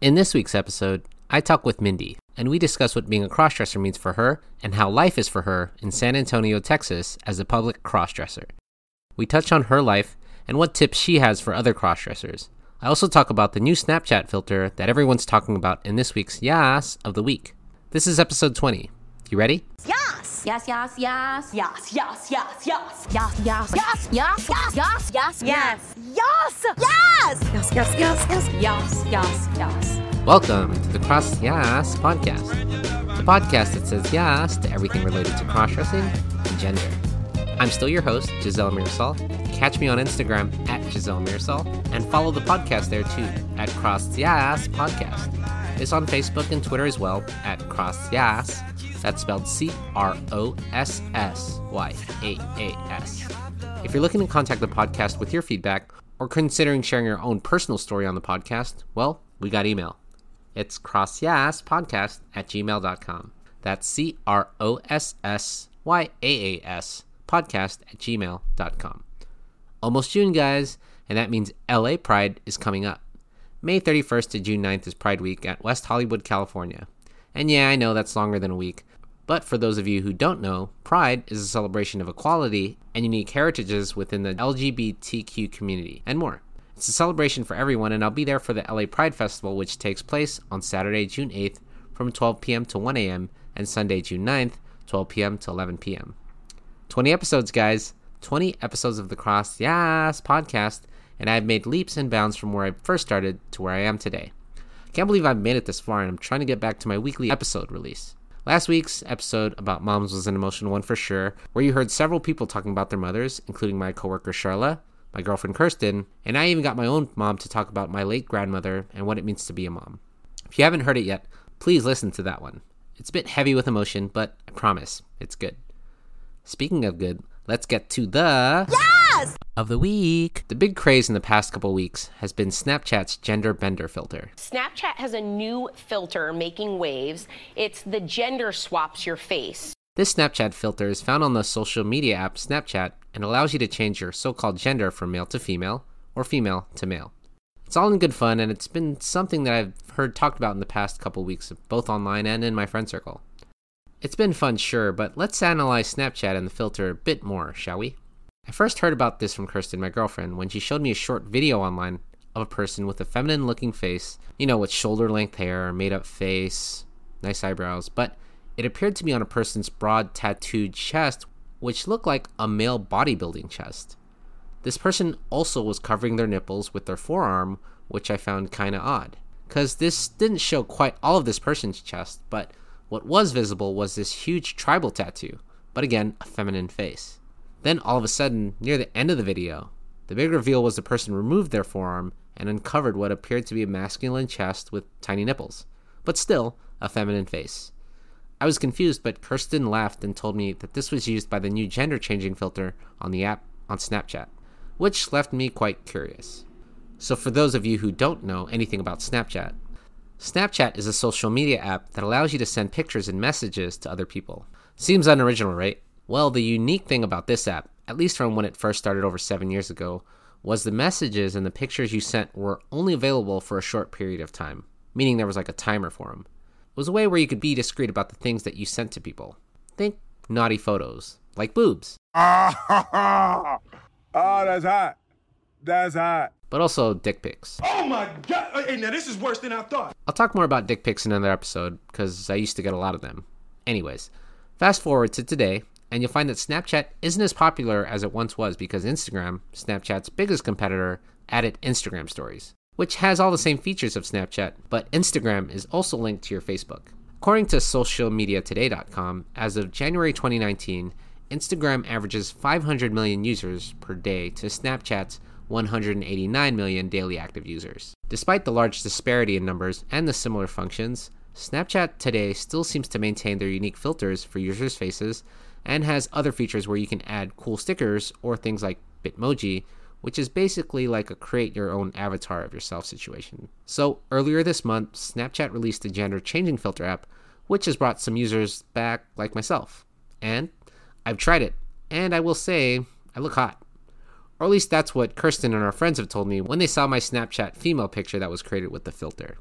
In this week's episode, I talk with Mindi, and we discuss what being a crossdresser means for her and how life is for her in San Antonio, Texas, as a public crossdresser. We touch on her life and what tips she has for other crossdressers. I also talk about the new Snapchat filter that everyone's talking about in this week's Yaas of the Week. This is episode 20. You ready? Yes. Yes, yes, yes. Yes, yes, yes, yes. Yes, yes. Yes. Yes, yes, yes, yes. Yes. Yes. Yes. Yes, yes, yes, yes. Yes, yes, yes. Welcome to the Cross Yaas podcast, the podcast that says yes to everything related to crossdressing and gender. I'm still your host, Giselle Mirasol. Catch me on Instagram at Giselle Mirasol and follow the podcast there too at Cross Yaas Podcast. It's on Facebook and Twitter as well at Cross Yaas. That's spelled C R O S S Y A A S. If you're looking to contact the podcast with your feedback or considering sharing your own personal story on the podcast, well, we got email. It's crossyaaspodcast at gmail.com. That's C R O S S Y A A S podcast at gmail.com. Almost June, guys, and that means LA Pride is coming up. May 31st to June 9th is Pride Week at West Hollywood, California. And yeah, I know that's longer than a week, but for those of you who don't know, Pride is a celebration of equality and unique heritages within the LGBTQ community, and more. It's a celebration for everyone, and I'll be there for the LA Pride Festival, which takes place on Saturday, June 8th from 12 p.m. to 1 a.m., and Sunday, June 9th, 12 p.m. to 11 p.m. 20 episodes, guys. 20 episodes of the Cross Yaas podcast, and I've made leaps and bounds from where I first started to where I am today. Can't believe I've made it this far, and I'm trying to get back to my weekly episode release. Last week's episode about moms was an emotional one for sure, where you heard several people talking about their mothers, including my coworker Charla, my girlfriend Kirsten, and I even got my own mom to talk about my late grandmother and what it means to be a mom. If you haven't heard it yet, please listen to that one. It's a bit heavy with emotion, but I promise it's good. Speaking of good, let's get to the Yes. of the week. The big craze in the past couple weeks has been Snapchat's gender bender filter. Snapchat has a new filter making waves. It's the gender swaps your face. This Snapchat filter is found on the social media app Snapchat and allows you to change your so called gender from male to female or female to male. It's all in good fun and it's been something that I've heard talked about in the past couple weeks, both online and in my friend circle. It's been fun, sure, but let's analyze Snapchat and the filter a bit more, shall we? I first heard about this from Kirsten, my girlfriend, when she showed me a short video online of a person with a feminine looking face, you know, with shoulder length hair, made up face, nice eyebrows, but it appeared to be on a person's broad tattooed chest, which looked like a male bodybuilding chest. This person also was covering their nipples with their forearm, which I found kinda odd. Because this didn't show quite all of this person's chest, but what was visible was this huge tribal tattoo, but again, a feminine face. Then all of a sudden, near the end of the video, the big reveal was the person removed their forearm and uncovered what appeared to be a masculine chest with tiny nipples, but still a feminine face. I was confused, but Kirsten laughed and told me that this was used by the new gender changing filter on the app on Snapchat, which left me quite curious. So, for those of you who don't know anything about Snapchat, Snapchat is a social media app that allows you to send pictures and messages to other people. Seems unoriginal, right? Well, the unique thing about this app, at least from when it first started over seven years ago, was the messages and the pictures you sent were only available for a short period of time, meaning there was like a timer for them. It was a way where you could be discreet about the things that you sent to people. Think naughty photos, like boobs, oh, that's hot. That's hot. but also dick pics. Oh my god. Hey, now this is worse than I thought. I'll talk more about dick pics in another episode because I used to get a lot of them. Anyways, fast forward to today, and you'll find that Snapchat isn't as popular as it once was because Instagram, Snapchat's biggest competitor, added Instagram stories, which has all the same features of Snapchat, but Instagram is also linked to your Facebook. According to socialmediatoday.com, as of January 2019, Instagram averages 500 million users per day to Snapchat's 189 million daily active users. Despite the large disparity in numbers and the similar functions, Snapchat today still seems to maintain their unique filters for users' faces and has other features where you can add cool stickers or things like Bitmoji, which is basically like a create your own avatar of yourself situation. So, earlier this month, Snapchat released a gender changing filter app, which has brought some users back like myself. And I've tried it, and I will say, I look hot. Or at least that's what Kirsten and our friends have told me when they saw my Snapchat female picture that was created with the filter.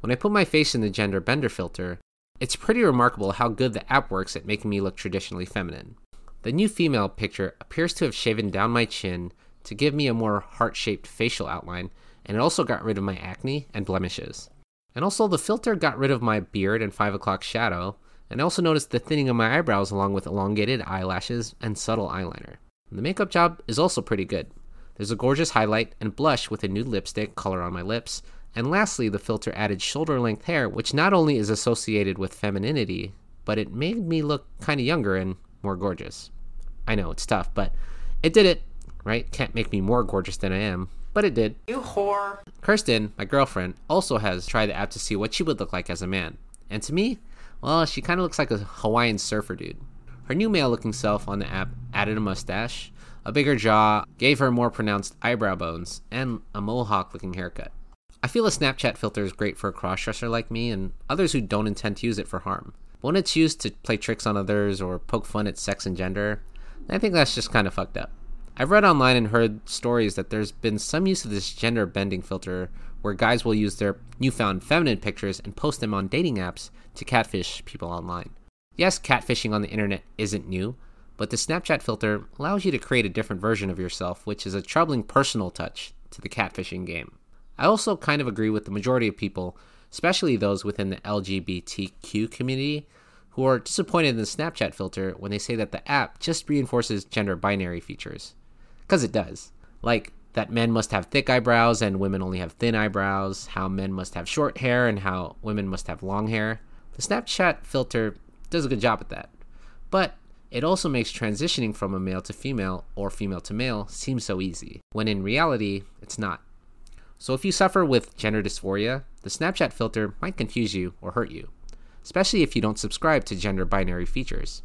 When I put my face in the gender bender filter, it's pretty remarkable how good the app works at making me look traditionally feminine. The new female picture appears to have shaven down my chin to give me a more heart shaped facial outline, and it also got rid of my acne and blemishes. And also, the filter got rid of my beard and 5 o'clock shadow, and I also noticed the thinning of my eyebrows along with elongated eyelashes and subtle eyeliner. The makeup job is also pretty good. There's a gorgeous highlight and blush with a nude lipstick color on my lips, and lastly, the filter added shoulder length hair, which not only is associated with femininity, but it made me look kind of younger and more gorgeous. I know it's tough, but it did it, right? Can't make me more gorgeous than I am, but it did. You whore. Kirsten, my girlfriend, also has tried the app to see what she would look like as a man. And to me, well, she kind of looks like a Hawaiian surfer dude. Her new male looking self on the app added a mustache, a bigger jaw, gave her more pronounced eyebrow bones, and a mohawk looking haircut. I feel a Snapchat filter is great for a crossdresser like me and others who don't intend to use it for harm. But when it's used to play tricks on others or poke fun at sex and gender, I think that's just kind of fucked up. I've read online and heard stories that there's been some use of this gender bending filter where guys will use their newfound feminine pictures and post them on dating apps to catfish people online. Yes, catfishing on the internet isn't new, but the Snapchat filter allows you to create a different version of yourself, which is a troubling personal touch to the catfishing game. I also kind of agree with the majority of people, especially those within the LGBTQ community, who are disappointed in the Snapchat filter when they say that the app just reinforces gender binary features. Because it does. Like that men must have thick eyebrows and women only have thin eyebrows, how men must have short hair and how women must have long hair. The Snapchat filter does a good job at that. But it also makes transitioning from a male to female or female to male seem so easy, when in reality, it's not. So if you suffer with gender dysphoria, the Snapchat filter might confuse you or hurt you, especially if you don't subscribe to gender binary features.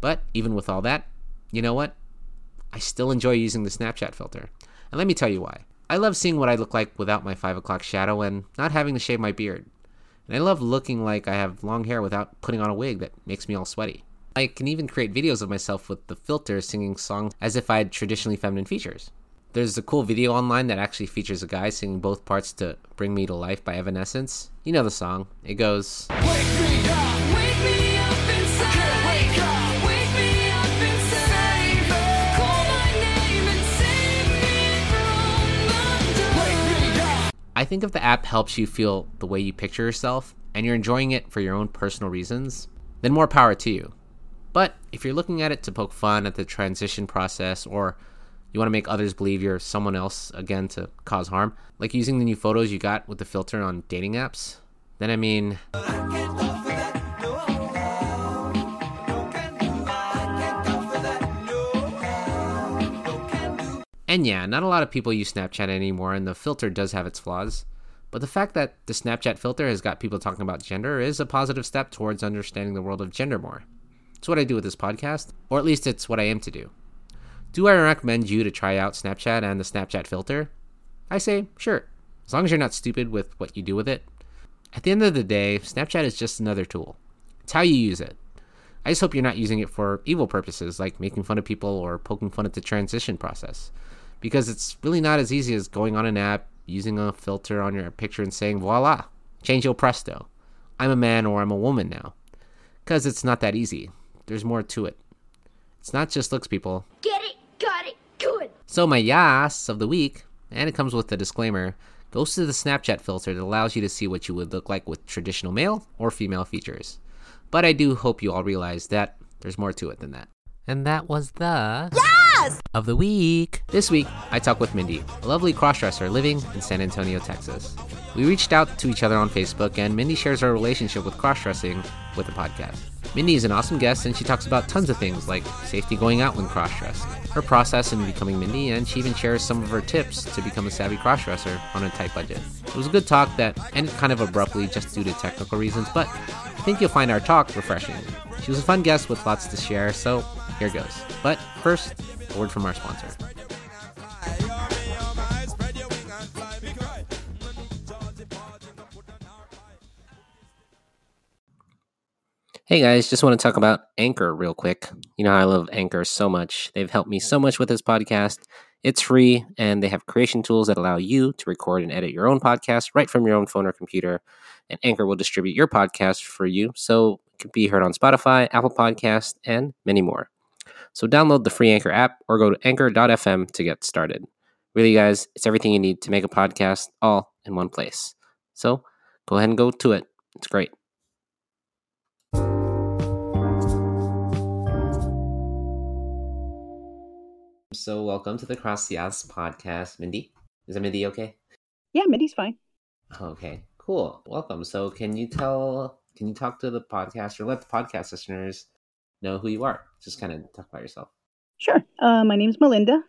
But even with all that, you know what? I still enjoy using the Snapchat filter. And let me tell you why. I love seeing what I look like without my 5 o'clock shadow and not having to shave my beard. And I love looking like I have long hair without putting on a wig that makes me all sweaty. I can even create videos of myself with the filter singing songs as if I had traditionally feminine features. There's a cool video online that actually features a guy singing both parts to Bring Me to Life by Evanescence. You know the song. It goes. I think if the app helps you feel the way you picture yourself and you're enjoying it for your own personal reasons, then more power to you. But if you're looking at it to poke fun at the transition process or you want to make others believe you're someone else again to cause harm, like using the new photos you got with the filter on dating apps, then I mean. And yeah, not a lot of people use Snapchat anymore, and the filter does have its flaws. But the fact that the Snapchat filter has got people talking about gender is a positive step towards understanding the world of gender more. It's what I do with this podcast, or at least it's what I aim to do. Do I recommend you to try out Snapchat and the Snapchat filter? I say, sure, as long as you're not stupid with what you do with it. At the end of the day, Snapchat is just another tool. It's how you use it. I just hope you're not using it for evil purposes like making fun of people or poking fun at the transition process because it's really not as easy as going on an app, using a filter on your picture, and saying, voila, change your presto. I'm a man or I'm a woman now. Because it's not that easy. There's more to it. It's not just looks, people. Get good. So, my yaas of the week, and it comes with a disclaimer, goes to the Snapchat filter that allows you to see what you would look like with traditional male or female features. But I do hope you all realize that there's more to it than that. And that was the Yes! of the week. This week, I talk with Mindi, a lovely crossdresser living in San Antonio, Texas. We reached out to each other on Facebook, and Mindi shares her relationship with crossdressing with the podcast. Mindi is an awesome guest, and she talks about tons of things like safety going out when crossdressed, her process in becoming Mindi, and she even shares some of her tips to become a savvy crossdresser on a tight budget. It was a good talk that ended kind of abruptly just due to technical reasons, but I think you'll find our talk refreshing. She was a fun guest with lots to share, so here goes. But first, a word from our sponsor. Hey guys, just want to talk about Anchor real quick. You know I love Anchor so much. They've helped me so much with this podcast. It's free, and they have creation tools that allow you to record and edit your own podcast right from your own phone or computer. And Anchor will distribute your podcast for you so it can be heard on Spotify, Apple Podcast, and many more. So download the free Anchor app or go to anchor.fm to get started. Really, guys, it's everything you need to make a podcast all in one place. So go ahead and go to it. It's great. So, welcome to the Cross Yaas podcast, Mindi. Is that Mindi okay? Yeah, Mindi's fine. Okay, cool. Welcome. So, can you tell, can you talk to the podcast or let the podcast listeners know who you are? Just kind of talk about yourself. Sure. Uh, my name's Melinda.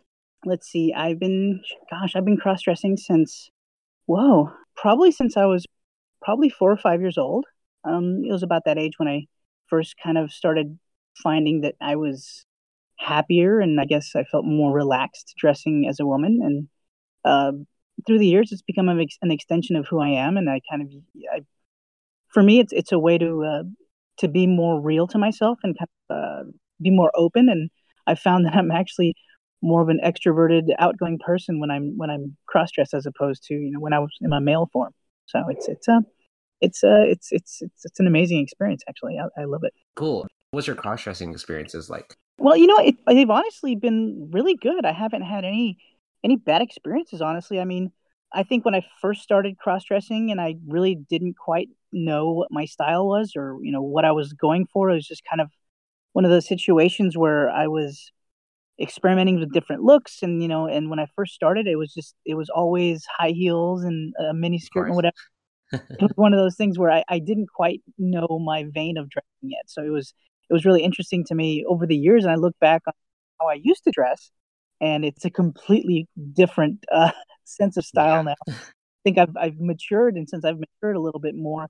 Let's see. I've been, gosh, I've been cross dressing since, whoa, probably since I was probably four or five years old. Um, it was about that age when I first kind of started finding that I was happier and I guess I felt more relaxed dressing as a woman. And uh, through the years, it's become an, ex- an extension of who I am. And I kind of, I, for me, it's it's a way to uh, to be more real to myself and kind of uh, be more open. And I found that I'm actually more of an extroverted, outgoing person when I'm when I'm cross dressed as opposed to you know when I was in my male form. So it's it's a uh, it's uh it's it's it's it's an amazing experience actually. I, I love it. Cool. What's your cross dressing experiences like? Well, you know, it, they've honestly been really good. I haven't had any any bad experiences. Honestly, I mean, I think when I first started cross dressing and I really didn't quite know what my style was or you know what I was going for, it was just kind of one of those situations where I was experimenting with different looks and you know and when i first started it was just it was always high heels and a mini skirt and whatever it was one of those things where I, I didn't quite know my vein of dressing yet so it was it was really interesting to me over the years and i look back on how i used to dress and it's a completely different uh, sense of style now. I think I've, I've matured and since i've matured a little bit more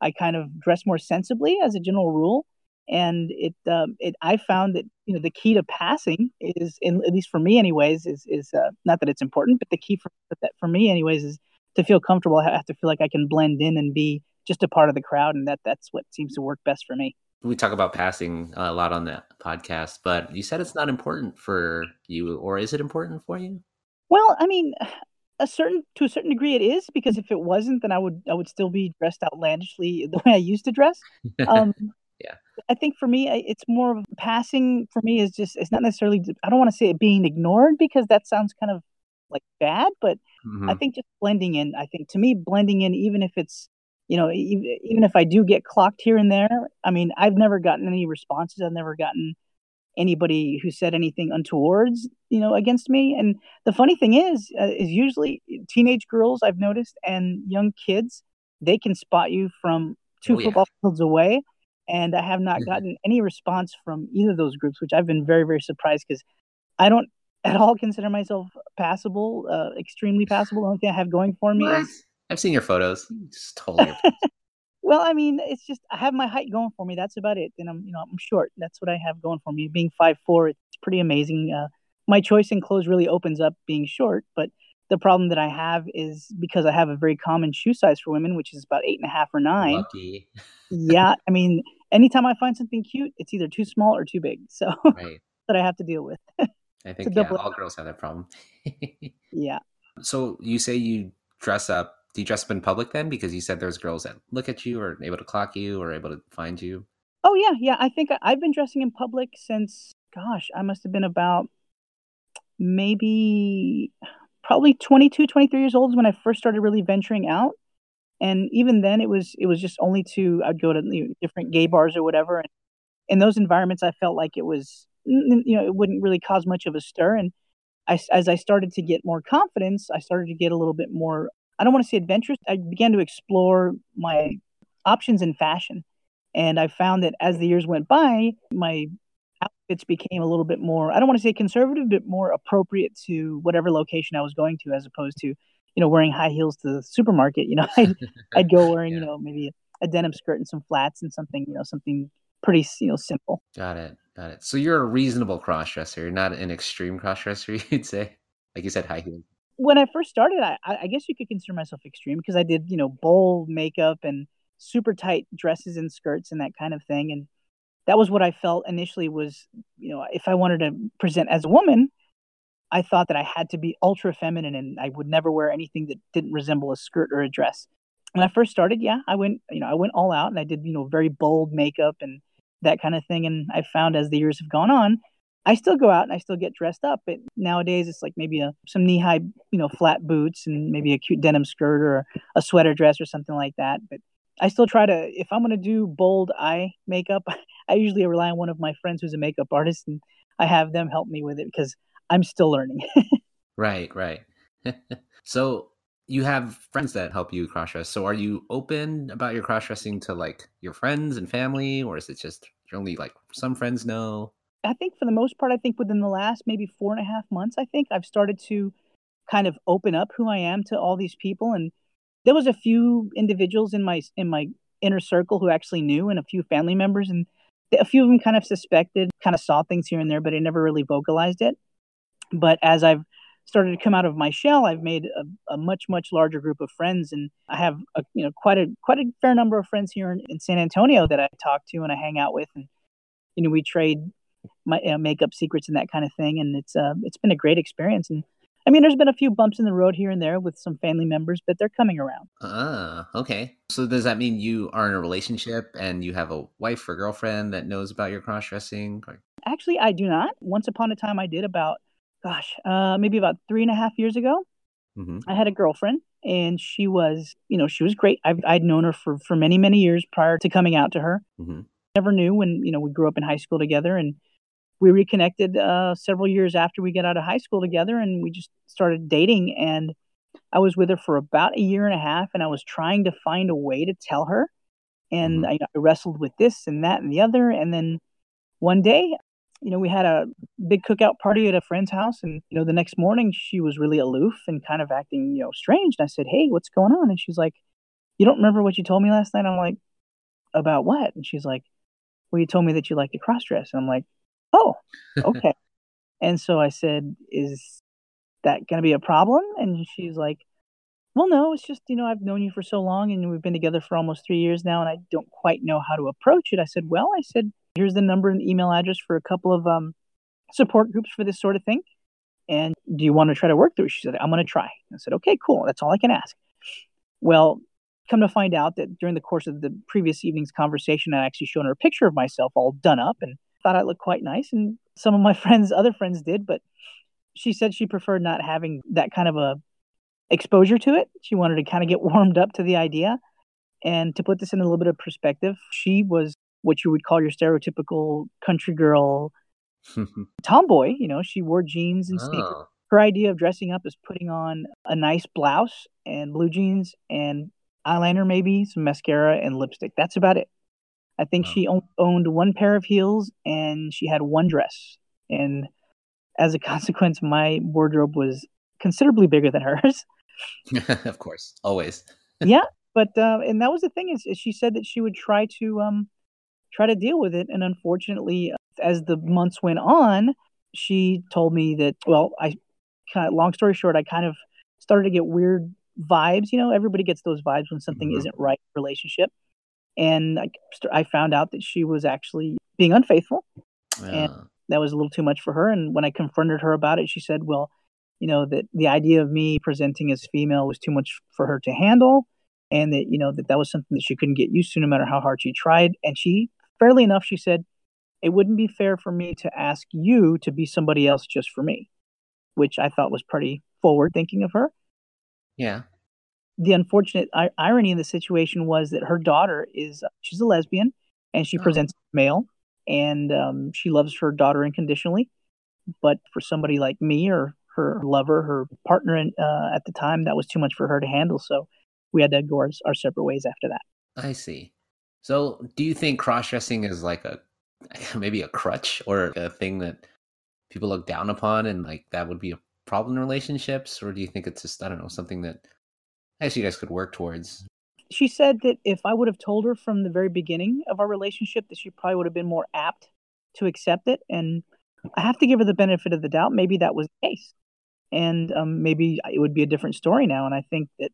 i kind of dress more sensibly as a general rule and it um, it I found that you know the key to passing is in at least for me anyways is is uh, not that it's important but the key for that for me anyways is to feel comfortable. I have to feel like I can blend in and be just a part of the crowd and that that's what seems to work best for me. We talk about passing a lot on the podcast, but you said it's not important for you or is it important for you? Well, I mean, a certain to a certain degree it is because if it wasn't then I would I would still be dressed outlandishly the way I used to dress. Um, yeah. I think for me, it's more of passing. For me, is just it's not necessarily. I don't want to say it being ignored because that sounds kind of like bad, but mm-hmm. I think just blending in. I think to me, blending in, even if it's you know, even if I do get clocked here and there, I mean, I've never gotten any responses. I've never gotten anybody who said anything untowards, you know, against me. And the funny thing is, uh, is usually teenage girls I've noticed and young kids, they can spot you from two oh, football yeah. fields away and I have not mm-hmm. gotten any response from either of those groups, which I've been very, very surprised because I don't at all consider myself passable, uh, extremely passable. The only thing I have going for me what? is I've seen your photos. Just totally. well, I mean, it's just I have my height going for me. That's about it. And I'm, you know, I'm short. That's what I have going for me. Being five four, it's pretty amazing. Uh, my choice in clothes really opens up being short, but the problem that I have is because I have a very common shoe size for women, which is about eight and a half or nine. Lucky. yeah, I mean, anytime I find something cute, it's either too small or too big. So right. that I have to deal with. I think yeah, all girls have that problem. yeah. So you say you dress up. Do you dress up in public then? Because you said there's girls that look at you or able to clock you or able to find you. Oh yeah, yeah. I think I've been dressing in public since gosh, I must have been about maybe probably 22, 23 years old when I first started really venturing out. And even then, it was it was just only to I'd go to you know, different gay bars or whatever. And in those environments, I felt like it was you know it wouldn't really cause much of a stir. And I, as I started to get more confidence, I started to get a little bit more. I don't want to say adventurous. I began to explore my options in fashion, and I found that as the years went by, my outfits became a little bit more. I don't want to say conservative, but more appropriate to whatever location I was going to, as opposed to you know, wearing high heels to the supermarket. You know, I'd, I'd go wearing, yeah. you know, maybe a denim skirt and some flats and something, you know, something pretty, you know, simple. Got it. Got it. So you're a reasonable cross dresser. You're not an extreme cross dresser, you'd say. Like you said, high heels. When I first started, I, I guess you could consider myself extreme because I did, you know, bold makeup and super tight dresses and skirts and that kind of thing. And that was what I felt initially was, you know, if I wanted to present as a woman, I thought that I had to be ultra feminine and I would never wear anything that didn't resemble a skirt or a dress. When I first started, yeah, I went, you know, I went all out and I did, you know, very bold makeup and that kind of thing. And I found as the years have gone on, I still go out and I still get dressed up. But nowadays it's like maybe a some knee high, you know, flat boots and maybe a cute denim skirt or a sweater dress or something like that. But I still try to if I'm gonna do bold eye makeup, I usually rely on one of my friends who's a makeup artist and I have them help me with it because I'm still learning. right, right. so you have friends that help you cross dress. So are you open about your cross dressing to like your friends and family, or is it just you only like some friends know? I think for the most part, I think within the last maybe four and a half months, I think I've started to kind of open up who I am to all these people. And there was a few individuals in my in my inner circle who actually knew, and a few family members, and a few of them kind of suspected, kind of saw things here and there, but I never really vocalized it. But as I've started to come out of my shell, I've made a, a, much much larger group of friends, and I have a, you know quite a quite a fair number of friends here in, in San Antonio that I talk to and I hang out with, and you know we trade my uh, makeup secrets and that kind of thing, and it's uh, it's been a great experience. And I mean, there's been a few bumps in the road here and there with some family members, but they're coming around. Ah, okay. So does that mean you are in a relationship and you have a wife or girlfriend that knows about your cross dressing? Actually, I do not. Once upon a time, I did about gosh, uh, maybe about three and a half years ago. Mm-hmm. I had a girlfriend, and she was, you know, she was great. I've, I'd known her for for many many years prior to coming out to her. Mm-hmm. Never knew when you know we grew up in high school together, and we reconnected uh, several years after we got out of high school together, and we just started dating. And I was with her for about a year and a half, and I was trying to find a way to tell her. And mm-hmm. I, I wrestled with this and that and the other, and then one day you know, we had a big cookout party at a friend's house, and you know, the next morning she was really aloof and kind of acting, you know, strange. And I said, "Hey, what's going on?" And she's like, "You don't remember what you told me last night?" I'm like, "About what?" And she's like, "Well, you told me that you like to cross dress." And I'm like, "Oh, okay." and so I said, "Is that going to be a problem?" And she's like, "Well, no, it's just you know I've known you for so long, and we've been together for almost three years now, and I don't quite know how to approach it." I said, "Well, I said." here's the number and email address for a couple of um, support groups for this sort of thing. And do you want to try to work through it? She said, I'm going to try. I said, okay, cool. That's all I can ask. Well, come to find out that during the course of the previous evening's conversation, I actually shown her a picture of myself all done up and thought I looked quite nice. And some of my friends, other friends did, but she said she preferred not having that kind of a exposure to it. She wanted to kind of get warmed up to the idea. And to put this in a little bit of perspective, she was what you would call your stereotypical country girl tomboy. You know, she wore jeans and sneakers. Oh. Her idea of dressing up is putting on a nice blouse and blue jeans and eyeliner, maybe some mascara and lipstick. That's about it. I think oh. she owned one pair of heels and she had one dress. And as a consequence, my wardrobe was considerably bigger than hers. of course, always. yeah, but uh, and that was the thing is, is, she said that she would try to um, try to deal with it. And unfortunately, as the months went on, she told me that, well, I kind of, long story short, I kind of started to get weird vibes. You know, everybody gets those vibes when something mm-hmm. isn't right in a relationship. And I, I found out that she was actually being unfaithful. Yeah. And that was a little too much for her. And when I confronted her about it, she said, well, you know, that the idea of me presenting as female was too much for her to handle. And that, you know, that that was something that she couldn't get used to no matter how hard she tried. And she fairly enough, she said, it wouldn't be fair for me to ask you to be somebody else just for me, which I thought was pretty forward thinking of her. Yeah. The unfortunate I- irony in the situation was that her daughter is she's a lesbian and she oh. presents male and um, she loves her daughter unconditionally. But for somebody like me or her lover, her partner in, uh, at the time, that was too much for her to handle. So we had to go our, our separate ways after that. I see. So, do you think cross dressing is like a maybe a crutch or a thing that people look down upon and like that would be a problem in relationships? Or do you think it's just, I don't know, something that Guess you guys could work towards? She said that if I would have told her from the very beginning of our relationship, that she probably would have been more apt to accept it. And I have to give her the benefit of the doubt. Maybe that was the case. And um, maybe it would be a different story now. And I think that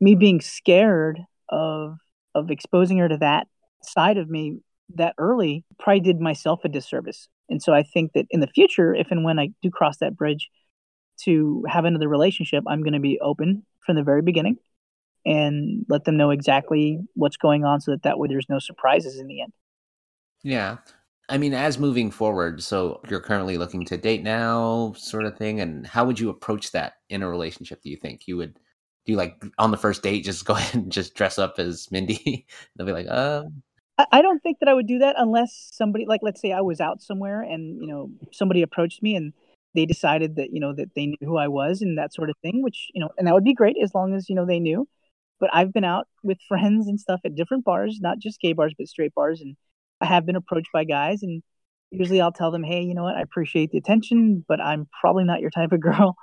me being scared of of exposing her to that side of me that early probably did myself a disservice. And so I think that in the future, if and when I do cross that bridge, to have another relationship, I'm going to be open from the very beginning and let them know exactly what's going on so that that way there's no surprises in the end. Yeah. I mean, as moving forward, so you're currently looking to date now, sort of thing, and how would you approach that in a relationship? Do you think you would do you like on the first date just go ahead and just dress up as Mindi? They'll be like, uh I, I don't think that I would do that unless somebody like let's say I was out somewhere and you know somebody approached me and they decided that you know that they knew who I was and that sort of thing, which you know, and that would be great as long as you know they knew. But I've been out with friends and stuff at different bars, not just gay bars, but straight bars, and I have been approached by guys, and usually I'll tell them, hey, you know what, I appreciate the attention, but I'm probably not your type of girl,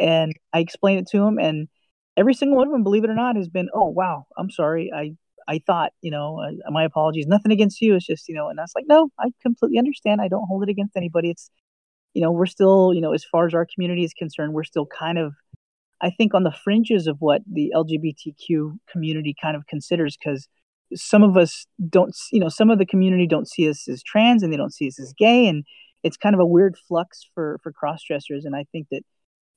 and I explain it to them, and every single one of them, believe it or not, has been, oh wow, I'm sorry, I I thought, you know, uh, my apologies, nothing against you. It's just, you know, and I was like, no, I completely understand. I don't hold it against anybody. It's, you know, we're still, you know, as far as our community is concerned, we're still kind of, I think, on the fringes of what the LGBTQ community kind of considers because some of us don't, you know, some of the community don't see us as trans and they don't see us as gay. And it's kind of a weird flux for, for cross dressers. And I think that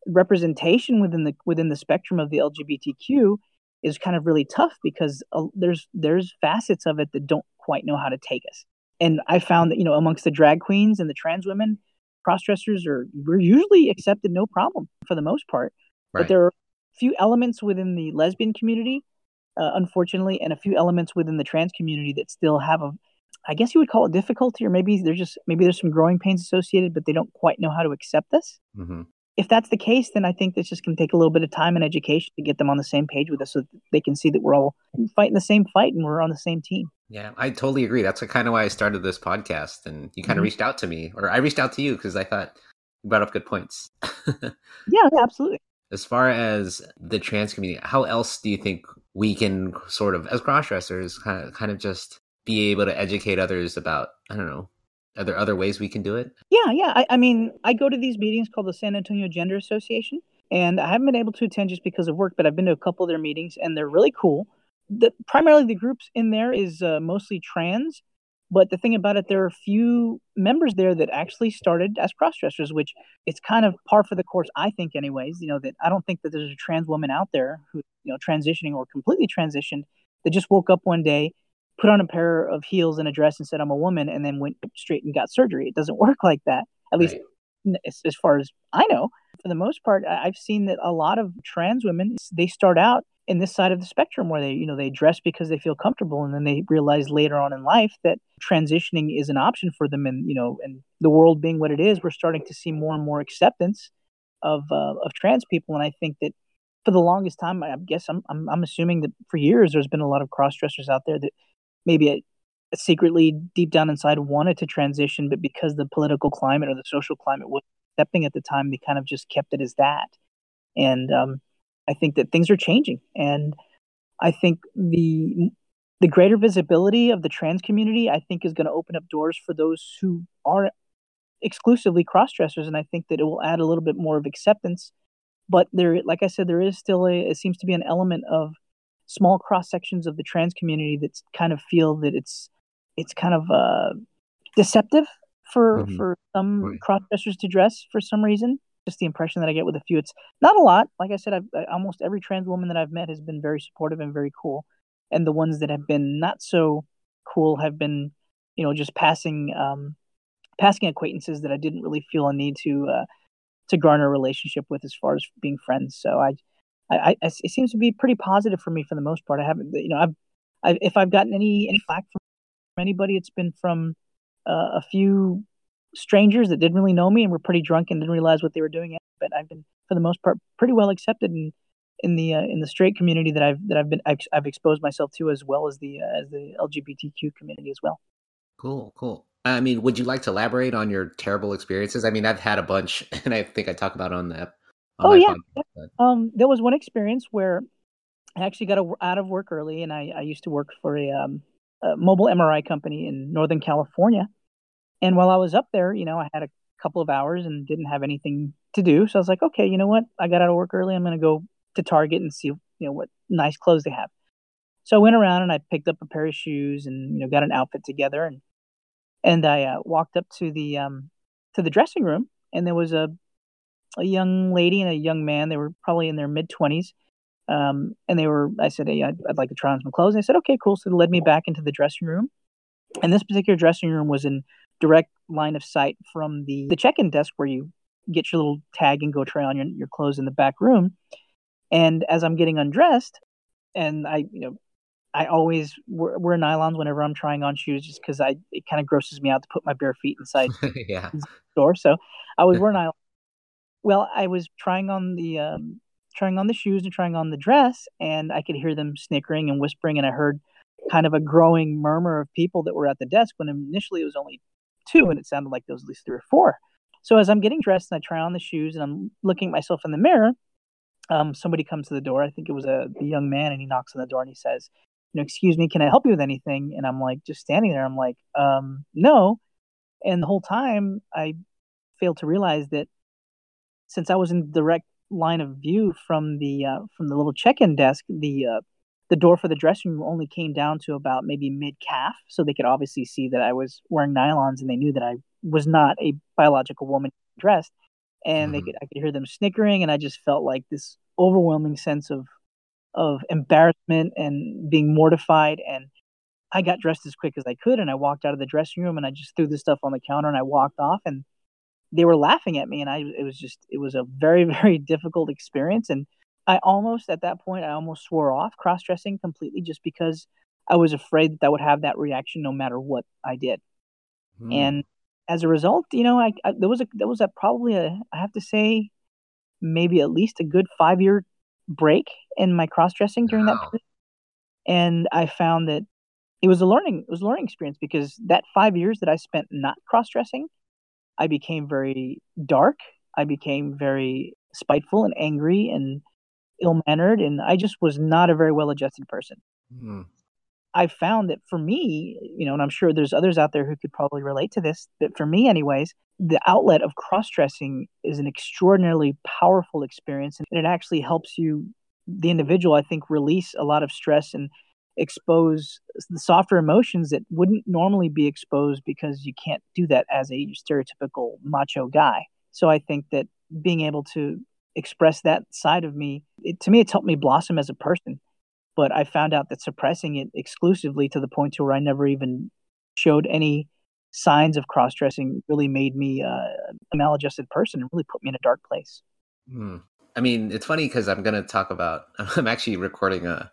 representation within the, within the spectrum of the LGBTQ is kind of really tough because uh, there's there's facets of it that don't quite know how to take us. And I found that you know amongst the drag queens and the trans women, cross dressers are we're usually accepted no problem for the most part. Right. But there are a few elements within the lesbian community, uh, unfortunately, and a few elements within the trans community that still have a I guess you would call it difficulty, or maybe there's just maybe there's some growing pains associated, but they don't quite know how to accept this. Mm-hmm if that's the case, then I think it's just going to take a little bit of time and education to get them on the same page with us so they can see that we're all fighting the same fight and we're on the same team. Yeah, I totally agree. That's kind of why I started this podcast. And you kind of mm-hmm. reached out to me, or I reached out to you because I thought you brought up good points. yeah, absolutely. As far as the trans community, how else do you think we can sort of, as cross dressers, kind of, kind of just be able to educate others about, I don't know, are there other ways we can do it? Yeah, yeah. I, I mean, I go to these meetings called the San Antonio Gender Association, and I haven't been able to attend just because of work, but I've been to a couple of their meetings, and they're really cool. The, primarily, the groups in there is uh, mostly trans, but the thing about it, there are a few members there that actually started as crossdressers, which it's kind of par for the course, I think, anyways. You know that I don't think that there's a trans woman out there who, you know, transitioning or completely transitioned that just woke up one day put on a pair of heels and a dress and said I'm a woman and then went straight and got surgery. It doesn't work like that. At right. least as, as far as I know. For the most part, I've seen that a lot of trans women they start out in this side of the spectrum where they you know they dress because they feel comfortable and then they realize later on in life that transitioning is an option for them and you know and the world being what it is we're starting to see more and more acceptance of uh, of trans people and i think that for the longest time i guess I'm, I'm i'm assuming that for years there's been a lot of cross dressers out there that maybe secretly deep down inside wanted to transition, but because the political climate or the social climate was accepting at the time, they kind of just kept it as that. And um, I think that things are changing, and I think the the greater visibility of the trans community, I think, is going to open up doors for those who are exclusively cross dressers, and I think that it will add a little bit more of acceptance. But there, like I said, there is still a it seems to be an element of small cross sections of the trans community that kind of feel that it's it's kind of uh, deceptive for mm-hmm. for some right. cross dressers to dress for some reason. Just the impression that I get with a few. It's not a lot. Like I said, I've, I, almost every trans woman that I've met has been very supportive and very cool, and the ones that have been not so cool have been, you know, just passing um, passing acquaintances that I didn't really feel a need to uh, to garner a relationship with as far as being friends. So I I, I, it seems to be pretty positive for me for the most part. I haven't, you know, I've, I, if I've gotten any any flack from anybody, it's been from uh, a few strangers that didn't really know me and were pretty drunk and didn't realize what they were doing. But I've been, for the most part, pretty well accepted in in the uh, in the straight community that I've that I've been I've, I've exposed myself to as well as the uh, as the LGBTQ community as well. Cool, cool. I mean, would you like to elaborate on your terrible experiences? I mean, I've had a bunch, and I think I talk about on the oh yeah. Um, there was one experience where I actually got a, out of work early, and I, I used to work for a, um, a mobile MRI company in Northern California. And while I was up there, you know, I had a couple of hours and didn't have anything to do. So I was like, okay, you know what? I got out of work early. I'm going to go to Target and see, you know, what nice clothes they have. So I went around and I picked up a pair of shoes and you know got an outfit together and and I uh, walked up to the um to the dressing room and there was a a young lady and a young man. They were probably in their mid twenties, um, and they were. I said, "Hey, I'd, I'd like to try on some clothes." And they said, "Okay, cool." So they led me back into the dressing room, and this particular dressing room was in direct line of sight from the the check-in desk where you get your little tag and go try on your, your clothes in the back room. And as I'm getting undressed, and I, you know, I always wear, wear nylons whenever I'm trying on shoes, just because I it kind of grosses me out to put my bare feet inside yeah. the store. So I was wearing nylon. Well, I was trying on the um, trying on the shoes and trying on the dress, and I could hear them snickering and whispering, and I heard kind of a growing murmur of people that were at the desk. When initially it was only two, and it sounded like there was at least three or four. So as I'm getting dressed and I try on the shoes and I'm looking at myself in the mirror, um, somebody comes to the door. I think it was a, a young man, and he knocks on the door and he says, "You know, excuse me, can I help you with anything?" And I'm like, just standing there. I'm like, um, "No." And the whole time, I failed to realize that since I was in direct line of view from the uh, from the little check-in desk, the uh, the door for the dressing room only came down to about maybe mid calf, so they could obviously see that I was wearing nylons, and they knew that I was not a biological woman dressed. And they Mhm. could I could hear them snickering, and I just felt like this overwhelming sense of of embarrassment and being mortified. And I got dressed as quick as I could, and I walked out of the dressing room, and I just threw the stuff on the counter, and I walked off, and they were laughing at me, and I it was just it was a very very difficult experience, and I almost at that point I almost swore off cross dressing completely just because I was afraid that I would have that reaction no matter what I did, Hmm. and as a result, you know, I, I there was a there was a probably a I have to say maybe at least a good five year break in my cross dressing during that period, and I found that it was a learning it was a learning experience because that five years that I spent not cross dressing, I became very dark. I became very spiteful and angry and ill mannered, and I just was not a very well adjusted person. Hmm. I found that for me, you know, and I'm sure there's others out there who could probably relate to this, but for me, anyways, the outlet of cross dressing is an extraordinarily powerful experience. And it actually helps you, the individual, I think, release a lot of stress and expose the softer emotions that wouldn't normally be exposed because you can't do that as a stereotypical macho guy. So I think that being able to express that side of me, it, to me, it's helped me blossom as a person but I found out that suppressing it exclusively to the point to where I never even showed any signs of cross dressing really made me uh, a maladjusted person and really put me in a dark place. Hmm. I mean, it's funny because I'm going to talk about. I'm actually recording a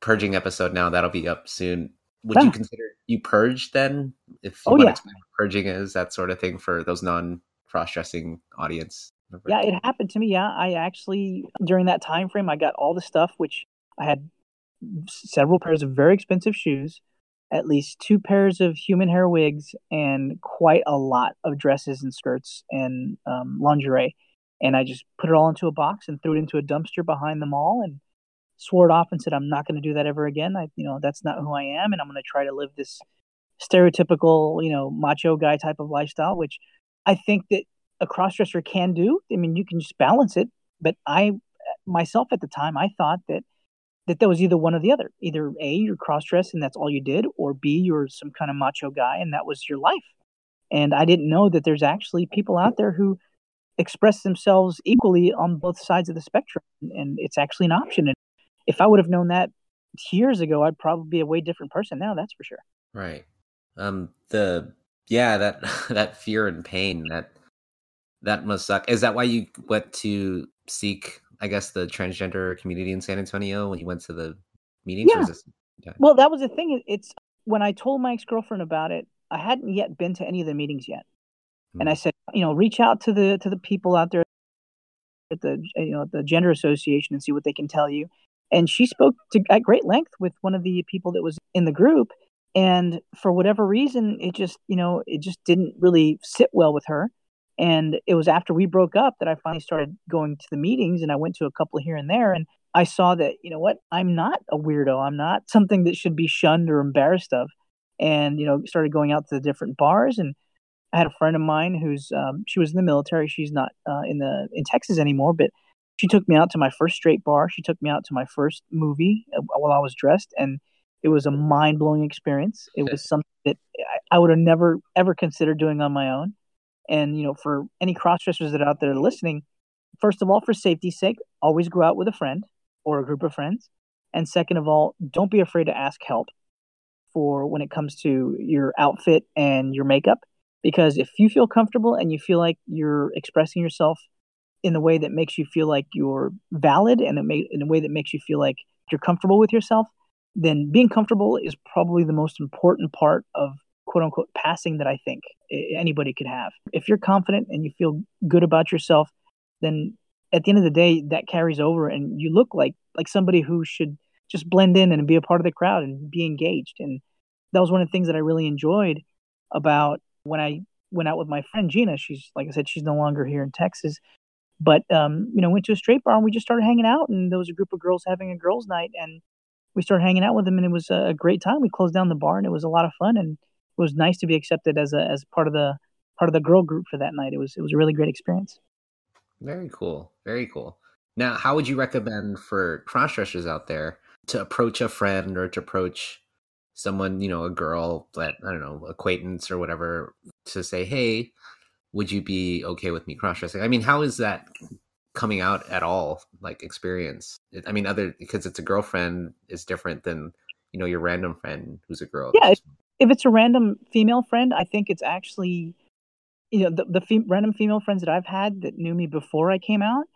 purging episode now. That'll be up soon. Would you Ah. consider you purged then? If you Oh, want to explain what purging is, that sort of thing for those non cross dressing audience. Members? Yeah, it happened to me. Yeah, I actually during that time frame I got all the stuff which I had several pairs of very expensive shoes, at least two pairs of human hair wigs, and quite a lot of dresses and skirts and um, lingerie. And I just put it all into a box and threw it into a dumpster behind the mall and swore it off and said I'm not going to do that ever again. I, you know, that's not who I am, and I'm going to try to live this stereotypical, you know, macho guy type of lifestyle, which I think that a crossdresser can do. I mean, you can just balance it. But I, myself at the time, I thought that that there was either one or the other. Either A, you're cross-dressed and that's all you did, or B, you're some kind of macho guy and that was your life. And I didn't know that there's actually people out there who express themselves equally on both sides of the spectrum, and it's actually an option. And if I would have known that years ago, I'd probably be a way different person now. That's for sure. Right. Um. The yeah that that fear and pain that that must suck. Is that why you went to seek? I guess the transgender community in San Antonio when you went to the meetings. Yeah. is this, yeah. Well, that was the thing. It's when I told my ex girlfriend about it. I hadn't yet been to any of the meetings yet, and hmm. I said, you know, reach out to the to the people out there at the you know the gender association and see what they can tell you. And she spoke to at great length with one of the people that was in the group, and for whatever reason, it just you know it just didn't really sit well with her. And it was after we broke up that I finally started going to the meetings, and I went to a couple here and there, and I saw that you know what I'm not a weirdo. I'm not something that should be shunned or embarrassed of. And you know, started going out to the different bars, and I had a friend of mine who's um, she was in the military. She's not uh, in the in Texas anymore, but she took me out to my first straight bar. She took me out to my first movie uh, while I was dressed, and it was a mind blowing experience. It was something that I, I would have never ever considered doing on my own. And you know, for any crossdressers that are out there listening, first of all, for safety's sake, always go out with a friend or a group of friends. And second of all, don't be afraid to ask help for when it comes to your outfit and your makeup. Because if you feel comfortable and you feel like you're expressing yourself in a way that makes you feel like you're valid and in a way that makes you feel like you're comfortable with yourself, then being comfortable is probably the most important part of quote unquote passing that I think anybody could have. If you're confident and you feel good about yourself, then at the end of the day that carries over and you look like like somebody who should just blend in and be a part of the crowd and be engaged. And that was one of the things that I really enjoyed about when I went out with my friend Gina. She's like I said, she's no longer here in Texas. But um, you know, went to a straight bar and we just started hanging out and there was a group of girls having a girls' night and we started hanging out with them and it was a great time. We closed down the bar and it was a lot of fun and it was nice to be accepted as a as part of the part of the girl group for that night. It was it was a really great experience. Very cool. Very cool. Now, how would you recommend for crossdressers out there to approach a friend or to approach someone, you know, a girl that I don't know, acquaintance or whatever, to say, "Hey, would you be okay with me cross-dressing?" I mean, how is that coming out at all? Like experience? I mean, other because it's a girlfriend is different than you know your random friend who's a girl. Yeah, if, it's a random female friend, I think it's actually you know the the fem- random female friends that I've had that knew me before I came out,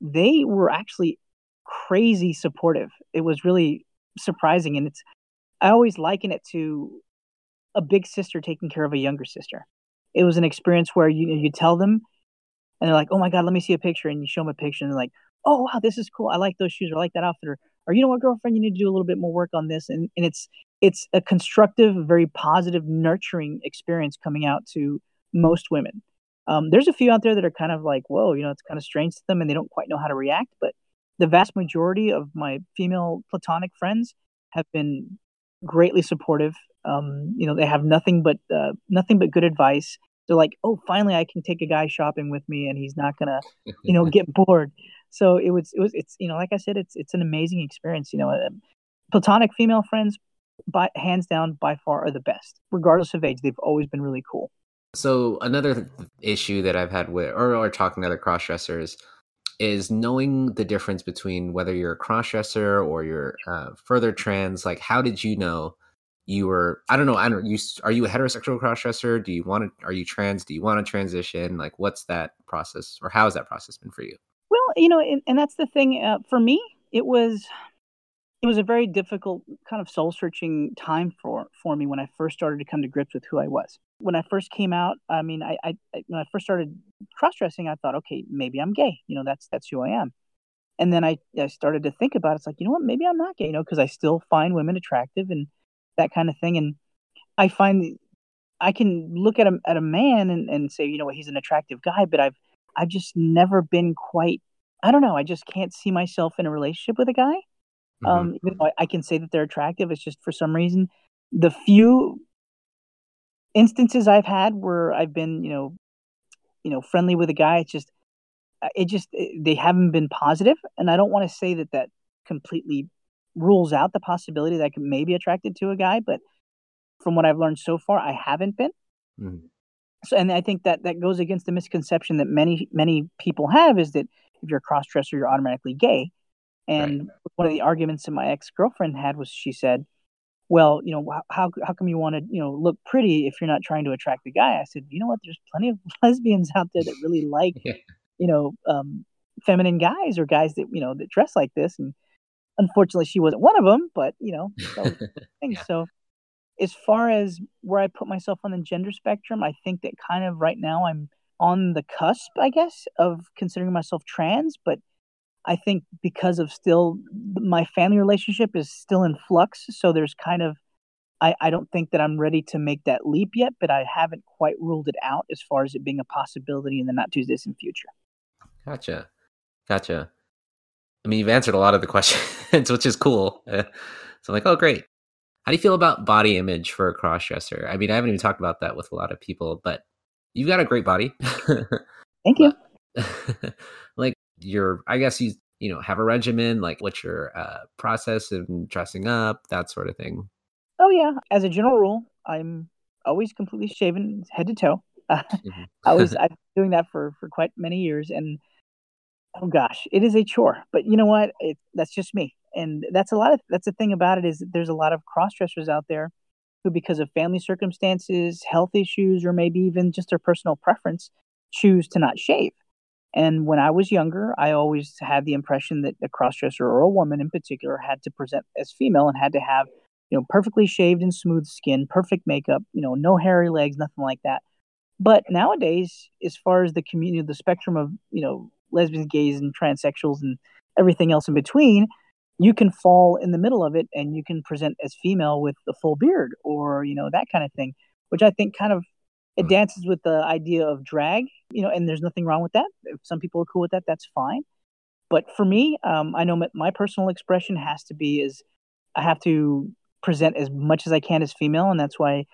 they were actually crazy supportive. It was really surprising, and it's I always liken it to a big sister taking care of a younger sister. It was an experience where you you tell them, and they're like, "Oh my god, let me see a picture," and you show them a picture, and they're like, "Oh wow, this is cool. I like those shoes, or I like that outfit." Or, or you know what, girlfriend, you need to do a little bit more work on this, and and it's it's a constructive, very positive, nurturing experience coming out to most women. Um, there's a few out there that are kind of like, whoa, you know, it's kind of strange to them and they don't quite know how to react. But the vast majority of my female platonic friends have been greatly supportive. Um, you know, they have nothing but uh, nothing but good advice. They're like, oh, finally, I can take a guy shopping with me, and he's not gonna, you know, get bored. So it was, it was, it's, you know, like I said, it's, it's an amazing experience. You know, uh, platonic female friends, by hands down, by far are the best, regardless of age. They've always been really cool. So another issue that I've had with, or, or talking to other crossdressers, is knowing the difference between whether you're a crossdresser or you're uh, further trans. Like, how did you know you were? I don't know. I don't. You are you a heterosexual crossdresser? Do you want to? Are you trans? Do you want to transition? Like, what's that process, or how has that process been for you? Well, you know, and, and that's the thing. Uh, for me, it was it was a very difficult kind of soul searching time for for me when I first started to come to grips with who I was. When I first came out, I mean, I, I when I first started cross dressing, I thought, okay, maybe I'm gay. You know, that's that's who I am. And then I, I started to think about it. It's like, you know what, maybe I'm not gay. You know, because I still find women attractive and that kind of thing. And I find I can look at a at a man and, and say, you know what, he's an attractive guy, but I've I've just never been quite. I don't know. I just can't see myself in a relationship with a guy Mm-hmm. Um, even though I can say that they're attractive, it's just for some reason the few instances I've had where I've been, you know, you know, friendly with a guy, it's just, uh, it just it, they haven't been positive, and I don't want to say that that completely rules out the possibility that I can maybe attracted to a guy, but from what I've learned so far, I haven't been. Mm-hmm. So, and I think that that goes against the misconception that many many people have is that if you're a cross dresser, you're automatically gay. And right. one of the arguments that my ex girlfriend had was she said, "Well, you know, how how come you want to you know look pretty if you're not trying to attract the guy?" I said, "You know what? There's plenty of lesbians out there that really like yeah. you know um, feminine guys or guys that you know that dress like this." And unfortunately, she wasn't one of them. But you know. Yeah. So as far as where I put myself on the gender spectrum, I think that kind of right now I'm on the cusp, I guess, of considering myself trans, but I think because of still my family relationship is still in flux. So there's kind of, I, I don't think that I'm ready to make that leap yet, but I haven't quite ruled it out as far as it being a possibility in the not too distant future. Gotcha. Gotcha. I mean, you've answered a lot of the questions, which is cool. Uh, so I'm like, oh, great. How do you feel about body image for a crossdresser? I mean, I haven't even talked about that with a lot of people, but you've got a great body. Thank you. like, your i guess you you know have a regimen like what's your uh, process in dressing up that sort of thing oh yeah as a general rule i'm always completely shaven head to toe Uh, mm-hmm. I was I've been doing that for for quite many years, and oh gosh, it is a chore. But you know what? It, that's just me, and that's a lot of that's the thing about it is there's a lot of cross dressers out there who, because of family circumstances, health issues, or maybe even just their personal preference, choose to not shave. And when I was younger, I always had the impression that a crossdresser or a woman in particular had to present as female and had to have, you know, perfectly shaved and smooth skin, perfect makeup, you know, no hairy legs, nothing like that. But nowadays, as far as the community, the spectrum of, you know, lesbians, gays, and transsexuals and everything else in between, you can fall in the middle of it and you can present as female with a full beard or, you know, that kind of thing, which I think kind of it dances with the idea of drag, you know, and there's nothing wrong with that. If some people are cool with that, that's fine. But for me, um, I know my, my personal expression has to be is I have to present as much as I can as female, and that's why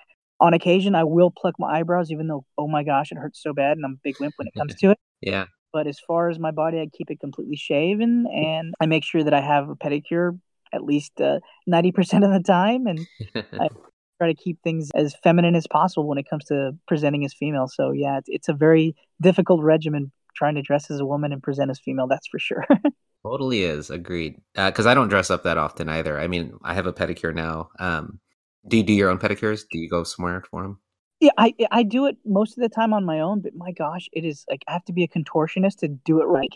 on occasion I will pluck my eyebrows, even though oh my gosh, it hurts so bad, and I'm a big wimp when it comes to it. Yeah. But as far as my body, I keep it completely shaven, and I make sure that I have a pedicure at least uh, ninety uh, percent of the time, and I try to keep things as feminine as possible when it comes to presenting as female. So yeah, it's, it's a very difficult regimen trying to dress as a woman and present as female. That's for sure. totally is agreed. Because uh, I don't dress up that often either. I mean, I have a pedicure now. Um, do you do your own pedicures? Do you go somewhere for them? Yeah, I I do it most of the time on my own, but my gosh, it is like I have to be a contortionist to do it right.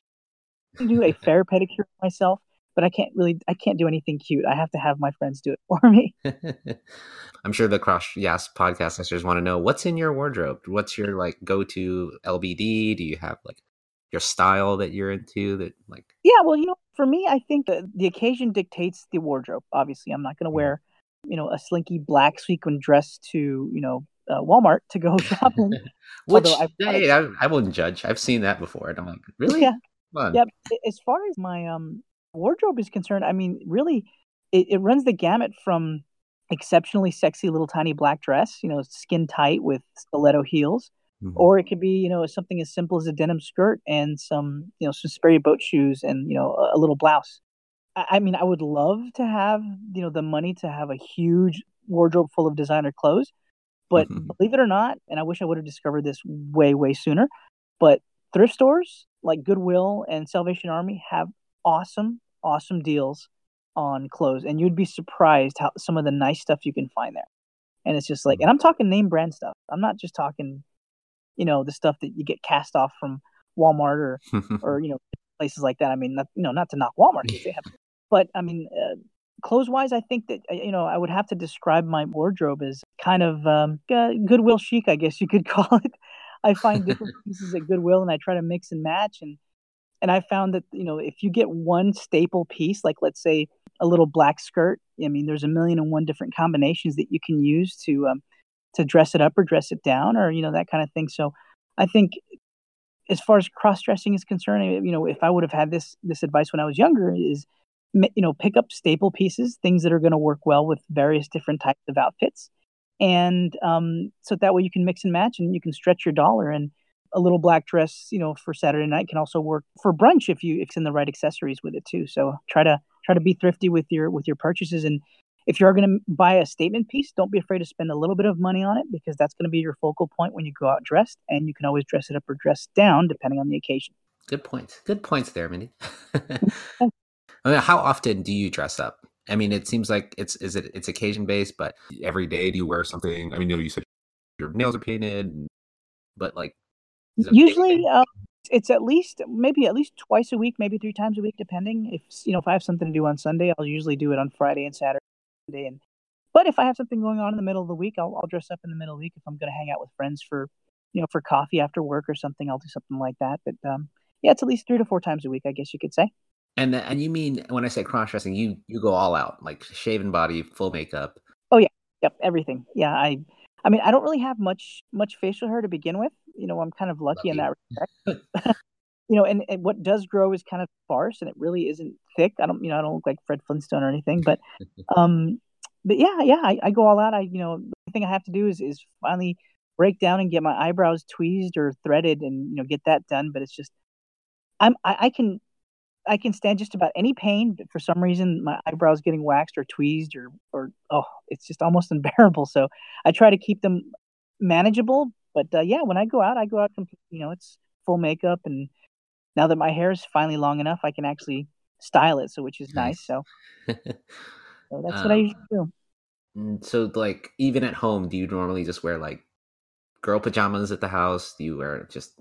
I do a fair pedicure myself, but I can't really I can't do anything cute. I have to have my friends do it for me. I'm sure the Cross Yaas podcast listeners want to know what's in your wardrobe. What's your like go to LBD? Do you have like your style that you're into that like Yeah, well, you know, for me I think the, the occasion dictates the wardrobe. Obviously, I'm not going to mm-hmm. wear, you know, a slinky black sequin dress to, you know, uh, Walmart to go shopping. Which I, hey, I, I, wouldn't judge. I've seen that before, and I'm like, really? Yeah. Yeah. As far as my um wardrobe is concerned, I mean, really, it, it runs the gamut from exceptionally sexy little tiny black dress, you know, skin tight with stiletto heels, mm-hmm. or it could be, you know, something as simple as a denim skirt and some, you know, some Sperry boat shoes and, you know, a, a little blouse. I, I, mean, I would love to have, you know, the money to have a huge wardrobe full of designer clothes, but mm-hmm. believe it or not, and I wish I would have discovered this way, way sooner, but thrift stores like Goodwill and Salvation Army have awesome awesome deals on clothes, and you'd be surprised how some of the nice stuff you can find there. And it's just like, and I'm talking name brand stuff. I'm not just talking, you know, the stuff that you get cast off from Walmart or or you know places like that. I mean, not, you know, not to knock Walmart they have, but I mean, uh, clothes wise, I think that uh, you know I would have to describe my wardrobe as kind of um, Goodwill chic, I guess you could call it. I find different pieces at Goodwill and I try to mix and match and and I found that you know if you get one staple piece, like let's say a little black skirt, I mean, there's a million and one different combinations that you can use to um, to dress it up or dress it down, or you know that kind of thing. So I think as far as cross dressing is concerned, you know, if I would have had this this advice when I was younger, is you know pick up staple pieces, things that are going to work well with various different types of outfits, and um, so that way you can mix and match and you can stretch your dollar and a little black dress, you know, for Saturday night can also work for brunch if you if it's in the right accessories with it too. So try to try to be thrifty with your with your purchases and if you're going to buy a statement piece, don't be afraid to spend a little bit of money on it because that's going to be your focal point when you go out dressed, and you can always dress it up or dress down depending on the occasion. Good points. Good points there, Mindi. I mean, how often do you dress up? I mean, it seems like it's is it it's occasion based, but every day do you wear something? I mean, you know, you said your nails are painted, but like Usually, uh, it's at least maybe at least twice a week, maybe three times a week, depending. If you know, if I have something to do on Sunday, I'll usually do it on Friday and Saturday. And but if I have something going on in the middle of the week, I'll, I'll dress up in the middle of the week. If I'm going to hang out with friends for you know for coffee after work or something, I'll do something like that. But um, yeah, it's at least three to four times a week, I guess you could say. And and you mean when I say cross dressing, you you go all out, like shaven body, full makeup. Oh yeah, yep, everything. Yeah, I I mean, I don't really have much much facial hair to begin with. You know, I'm kind of lucky, lucky. in that respect. you know, and, and, what does grow is kind of sparse, and it really isn't thick. I don't, you know, I don't look like Fred Flintstone or anything, but, um, but yeah, yeah, I, I go all out. I, you know, the thing I have to do is is finally break down and get my eyebrows tweezed or threaded, and you know, get that done. But it's just, I'm, I, I can I can stand just about any pain, but for some reason my eyebrows getting waxed or tweezed or or oh, it's just almost unbearable. So I try to keep them manageable, But uh, yeah, when I go out, I go out complete. You know, it's full makeup, and now that my hair is finally long enough, I can actually style it. So which is nice. So, so that's what I Um, usually do. Mm, So, like, even at home, do you normally just wear like girl pajamas at the house? Do you wear just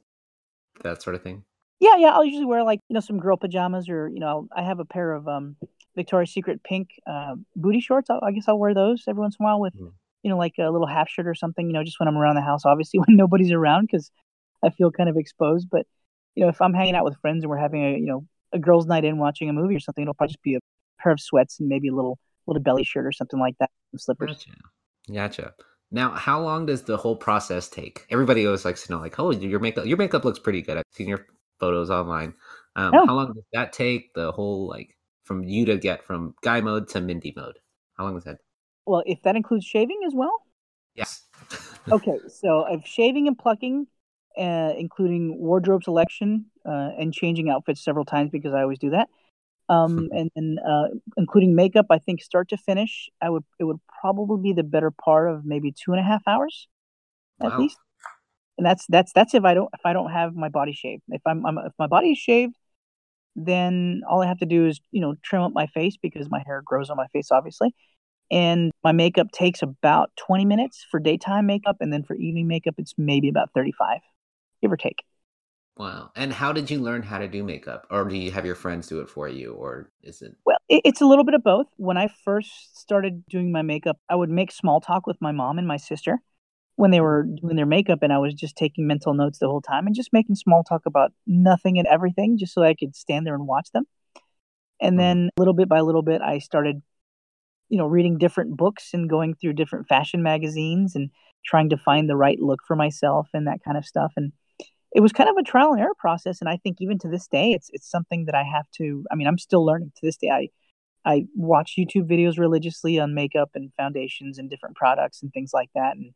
that sort of thing? Yeah, yeah. I'll usually wear like you know some girl pajamas, or you know I have a pair of um Victoria's Secret pink uh, booty shorts. I, I guess I'll wear those every once in a while with Mm. you know like a little half shirt or something. You know, just when I'm around the house. Obviously, when nobody's around, because I feel kind of exposed. But you know, if I'm hanging out with friends and we're having a you know a girls' night in watching a movie or something, it'll probably just be a pair of sweats and maybe a little little belly shirt or something like that, and slippers. Gotcha. Gotcha. Now, how long does the whole process take? Everybody always likes to know, like, oh, your makeup, your makeup looks pretty good. I've seen your photos online. Um, Oh. How long does that take? The whole like from you to get from guy mode to Mindi mode. How long was that? Well, if that includes shaving as well. Yes. Okay, so I've shaving and plucking, uh, including wardrobe selection uh, and changing outfits several times because I always do that. Um, and then uh, including makeup, I think start to finish, I would it would probably be the better part of maybe two and a half hours, at Wow. least. And that's that's that's if I don't if I don't have my body shaved. If I'm, I'm if my body is shaved, then all I have to do is you know trim up my face because my hair grows on my face, obviously and my makeup takes about 20 minutes for daytime makeup and then for evening makeup it's maybe about 35 give or take Wow. And how did you learn how to do makeup, or do you have your friends do it for you, or is it? well it, it's a little bit of both when i first started doing my makeup i would make small talk with my mom and my sister when they were doing their makeup and i was just taking mental notes the whole time and just making small talk about nothing and everything just so i could stand there and watch them. And Mhm. then little bit by little bit i started you know reading different books and going through different fashion magazines and trying to find the right look for myself and that kind of stuff. And it was kind of a trial and error process and i think even to this day it's it's something that i have to i mean i'm still learning to this day. I i watch youtube videos religiously on makeup and foundations and different products and things like that and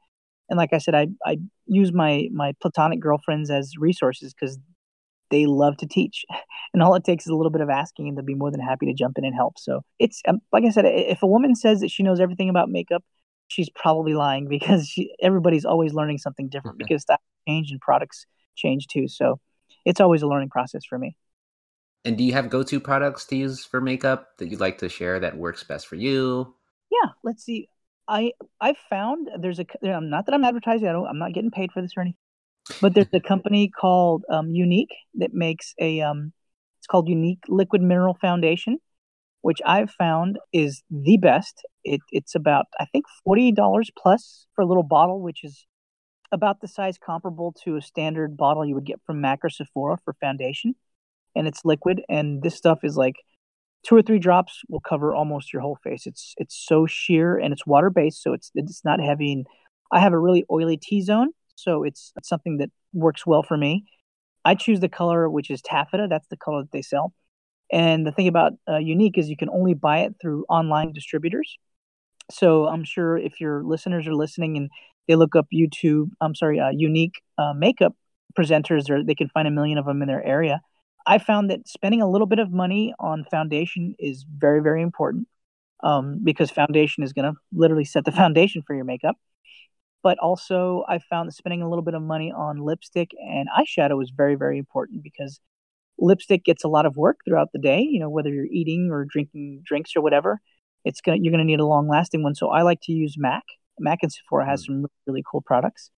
and like i said i i use my my platonic girlfriends as resources because they love to teach. And all it takes is a little bit of asking and they'll be more than happy to jump in and help. So it's um, like i said if a woman says that she knows everything about makeup she's probably lying because she, everybody's always learning something different Okay. because styles change and products change too. So it's always a learning process for me. And do you have go-to products to use for makeup that you'd like to share that works best for you? yeah let's see i i found there's a not that i'm advertising i don't i'm not getting paid for this or anything but there's a company called um, Younique that makes a um it's called Younique liquid mineral foundation which i've found is the best. It, it's about i think $40 plus for a little bottle which is about the size comparable to a standard bottle you would get from mac or sephora for foundation and it's liquid and this stuff is like two or three drops will cover almost your whole face. It's it's so sheer and it's water based, so it's it's not heavy. And I have a really oily T zone, so it's, it's something that works well for me. I choose the color which is taffeta. That's the color that they sell. And the thing about uh, Younique is you can only buy it through online distributors. So I'm sure if your listeners are listening and they look up YouTube, I'm sorry, uh, Younique uh, makeup presenters, or they can find a million of them in their area. I found that spending a little bit of money on foundation is very, very important um, because foundation is going to literally set the foundation for your makeup. But also, I found that spending a little bit of money on lipstick and eyeshadow is very, very important because lipstick gets a lot of work throughout the day. You know, whether you're eating or drinking drinks or whatever, it's gonna you're gonna need a long lasting one. So I like to use MAC. MAC and Sephora has some really cool products.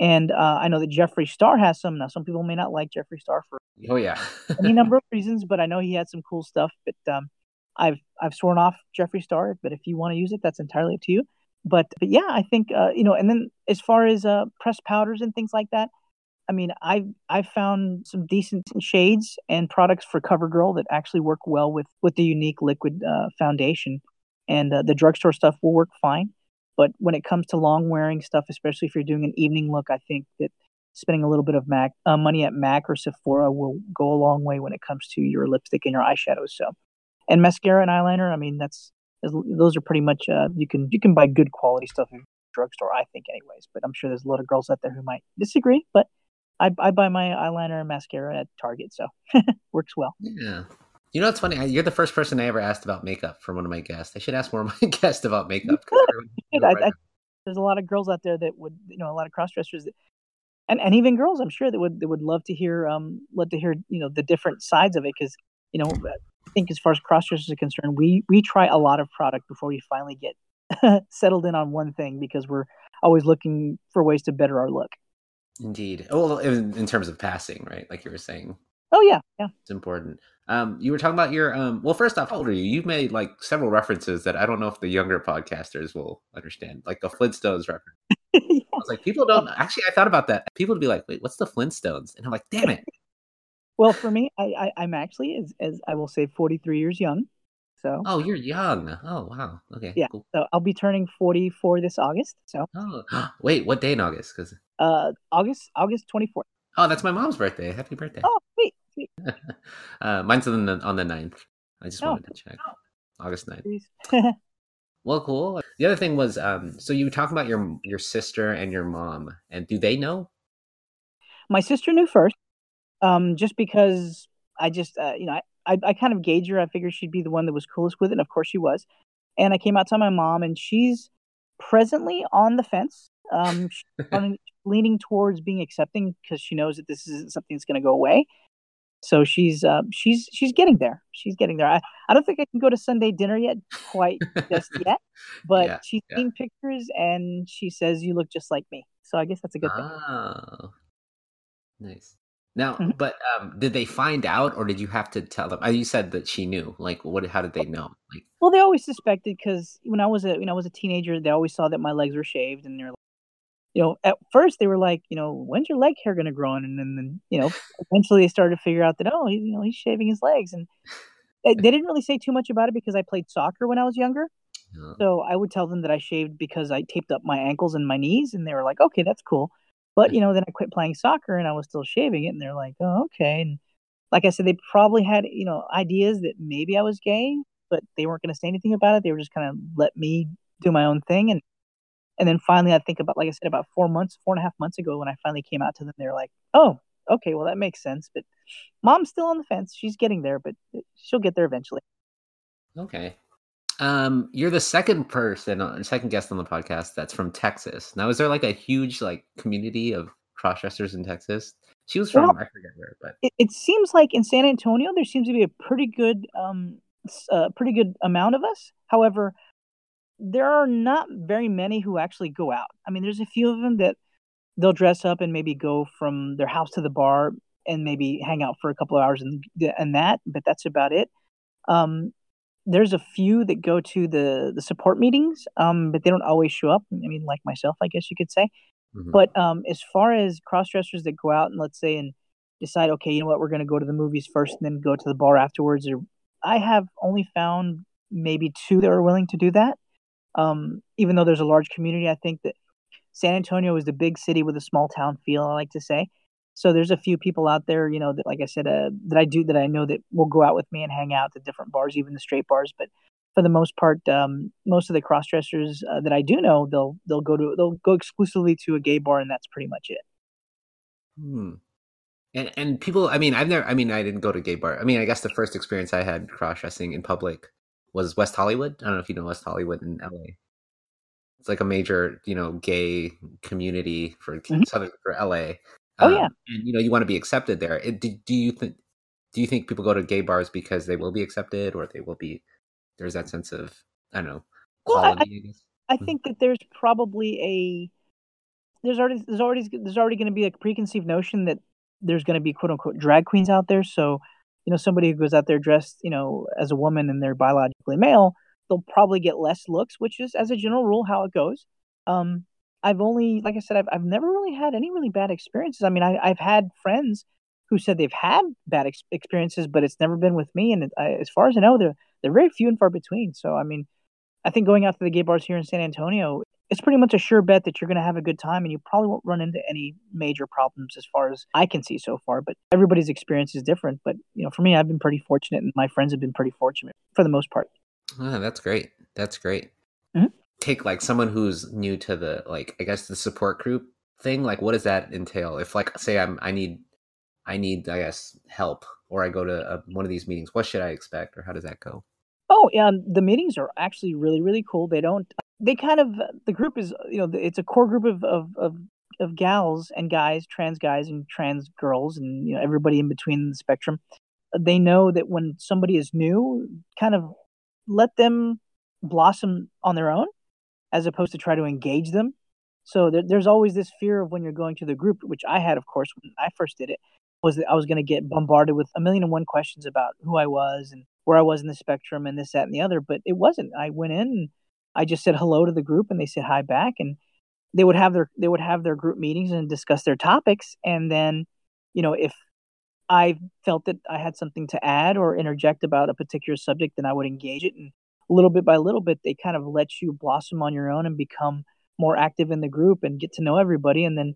And uh, I know that Jeffree Star has some. Now, some people may not like Jeffree Star for Oh yeah. any number of reasons, but I know he had some cool stuff. But um, I've I've sworn off Jeffree Star. But if you want to use it, that's entirely up to you. But but yeah, I think uh, you know. And then as far as uh, pressed powders and things like that, I mean, I've I've found some decent shades and products for CoverGirl that actually work well with with the Younique liquid uh, foundation, and uh, the drugstore stuff will work fine. But when it comes to long wearing stuff, especially if you're doing an evening look, I think that spending a little bit of Mac uh, money at Mac or Sephora will go a long way when it comes to your lipstick and your eyeshadows. So, and mascara and eyeliner, I mean, that's those are pretty much uh, you can you can buy good quality stuff in drugstore, I think, anyways. But I'm sure there's a lot of girls out there who might disagree. But I, I buy my eyeliner and mascara at Target, so works well. Yeah. You know what's funny? You're the first person I ever asked about makeup from one of my guests. I should ask more of my guests about makeup. everyone- I, I, there's a lot of girls out there that would, you know, a lot of cross dressers that and and even girls, I'm sure that would that would love to hear um love to hear you know the different sides of it because you know I think as far as cross dressers are concerned, we we try a lot of product before we finally get settled in on one thing because we're always looking for ways to better our look. Indeed. Well, in, in terms of passing, right? Like you were saying, Oh yeah, yeah. it's important. Um, you were talking about your um. Well, first off, how old are you? You've made like several references that I don't know if the younger podcasters will understand, like the Flintstones reference. I was like, people don't actually. I thought about that. People would be like, "Wait, what's the Flintstones?" And I'm like, "Damn it!" Well, for me, I, I I'm actually as as I will say 43 years young. So Oh, you're young. Oh, wow. Okay. yeah, Cool. so I'll be turning 44 this August. So Oh, wait. What day in August? Because uh August August 24th. oh, that's my mom's birthday. Happy birthday. Oh, sweet. sweet. Uh, mine's on the on the 9th. I just Oh. wanted to check. August 9th. Well, cool. The other thing was, um, so you were talking about your your sister and your mom, and do they know? My sister knew first, um, just because I just, uh, you know, I, I, I kind of gauge her. I figured she'd be the one that was coolest with it, and of course she was. And I came out to my mom, and she's presently on the fence, um, leaning towards being accepting because she knows that this isn't something that's going to go away. So she's, uh, she's, she's getting there. She's getting there. I, I don't think I can go to Sunday dinner yet, quite just yet, but Yeah, she's yeah. seen pictures, and she says you look just like me. So I guess that's a good thing. Oh, nice. Now, Mhm. but um, did they find out, or did you have to tell them? Uh, You said that she knew. Like, what? How did they know? Like, Well, they always suspected because when I was a when I was a teenager, they always saw that my legs were shaved, and they're like, you know, at first they were like, you know, when's your leg hair gonna grow in? And then, then you know, eventually they started to figure out that oh, he, you know, he's shaving his legs, and they, they didn't really say too much about it because I played soccer when I was younger. uh, So I would tell them that I shaved because I taped up my ankles and my knees, and they were like, okay, that's cool. But you know, then I quit playing soccer and I was still shaving it, and they're like, oh, okay. And like I said, they probably had you know ideas that maybe I was gay, but they weren't going to say anything about it. They were just kind of let me do my own thing, and and then finally, I think about like I said, about four months, four and a half months ago, when I finally came out to them, they're like, oh, okay, well that makes sense. But mom's still on the fence; she's getting there, but she'll get there eventually. okay. Um, you're the second person, uh, second guest on the podcast that's from Texas. Now, is there like a huge like community of crossdressers in Texas? She was from Well- I forget where, but it, it seems like in San Antonio there seems to be a pretty good um uh, pretty good amount of us. However, there are not very many who actually go out. I mean, there's a few of them that they'll dress up and maybe go from their house to the bar and maybe hang out for a couple of hours and and that, but that's about it. Um, there's a few that go to the the support meetings, um, but they don't always show up. I mean, like myself, I guess you could say. Mhm. But um, as far as cross dressers that go out and let's say and decide, okay, you know what, we're going to go to the movies first and then go to the bar afterwards, or I have only found maybe two that are willing to do that. Um, even though there's a large community, I think that San Antonio is the big city with a small town feel. I like to say. So there's a few people out there, you know, that like I said, uh, that I do that I know that will go out with me and hang out at different bars, even the straight bars. But for the most part, um, most of the cross dressers uh, that I do know, they'll they'll go to they'll go exclusively to a gay bar, and that's pretty much it. Hmm. And and people, I mean, I've never, I mean, I didn't go to gay bar. I mean, I guess the first experience I had cross dressing in public was West Hollywood. I don't know if you know West Hollywood in LA. It's like a major, you know, gay community for Mhm. Southern for LA. Oh, yeah. and you know, you want to be accepted there. It, do, do you think? Do you think people go to gay bars because they will be accepted, or they will be? There's that sense of I don't know Well, I- I- I Mhm. think that there's probably a there's already there's already there's already going to be a preconceived notion that there's going to be quote unquote drag queens out there. So you know somebody who goes out there dressed you know as a woman and they're biologically male, they'll probably get less looks, which is as a general rule how it goes. Um, I've only like I said I've I've never really had any really bad experiences. I mean I I've had friends who said they've had bad ex- experiences, but it's never been with me. And I, as far as I know, they're they're very few and far between. So I mean. I think going out to the gay bars here in San Antonio, it's pretty much a sure bet that you're going to have a good time and you probably won't run into any major problems as far as I can see so far. But everybody's experience is different. But, you know, for me, I've been pretty fortunate and my friends have been pretty fortunate for the most part. Ah, that's great. That's great. Mhm. Take like someone who's new to the like I guess the support group thing. Like, what does that entail? If like say I'm I need I need I guess help or I go to a, one of these meetings, what should I expect or how does that go? Oh, yeah. The meetings are actually really, really cool. They don't, they kind of, the group is, you know, it's a core group of, of, of of gals and guys, trans guys and trans girls, and you know everybody in between the spectrum. They know that when somebody is new, kind of let them blossom on their own, as opposed to try to engage them. So there, there's always this fear of when you're going to the group, which I had, of course, when I first did it, was that I was going to get bombarded with a million and one questions about who I was and where I was in the spectrum and this, that, and the other. But it wasn't. I went in I just said hello to the group, and they said hi back, and they would have their they would have their group meetings and discuss their topics, and then, you know, if I felt that I had something to add or interject about a particular subject, then I would engage it, and little bit by little bit, they kind of let you blossom on your own and become more active in the group and get to know everybody, and then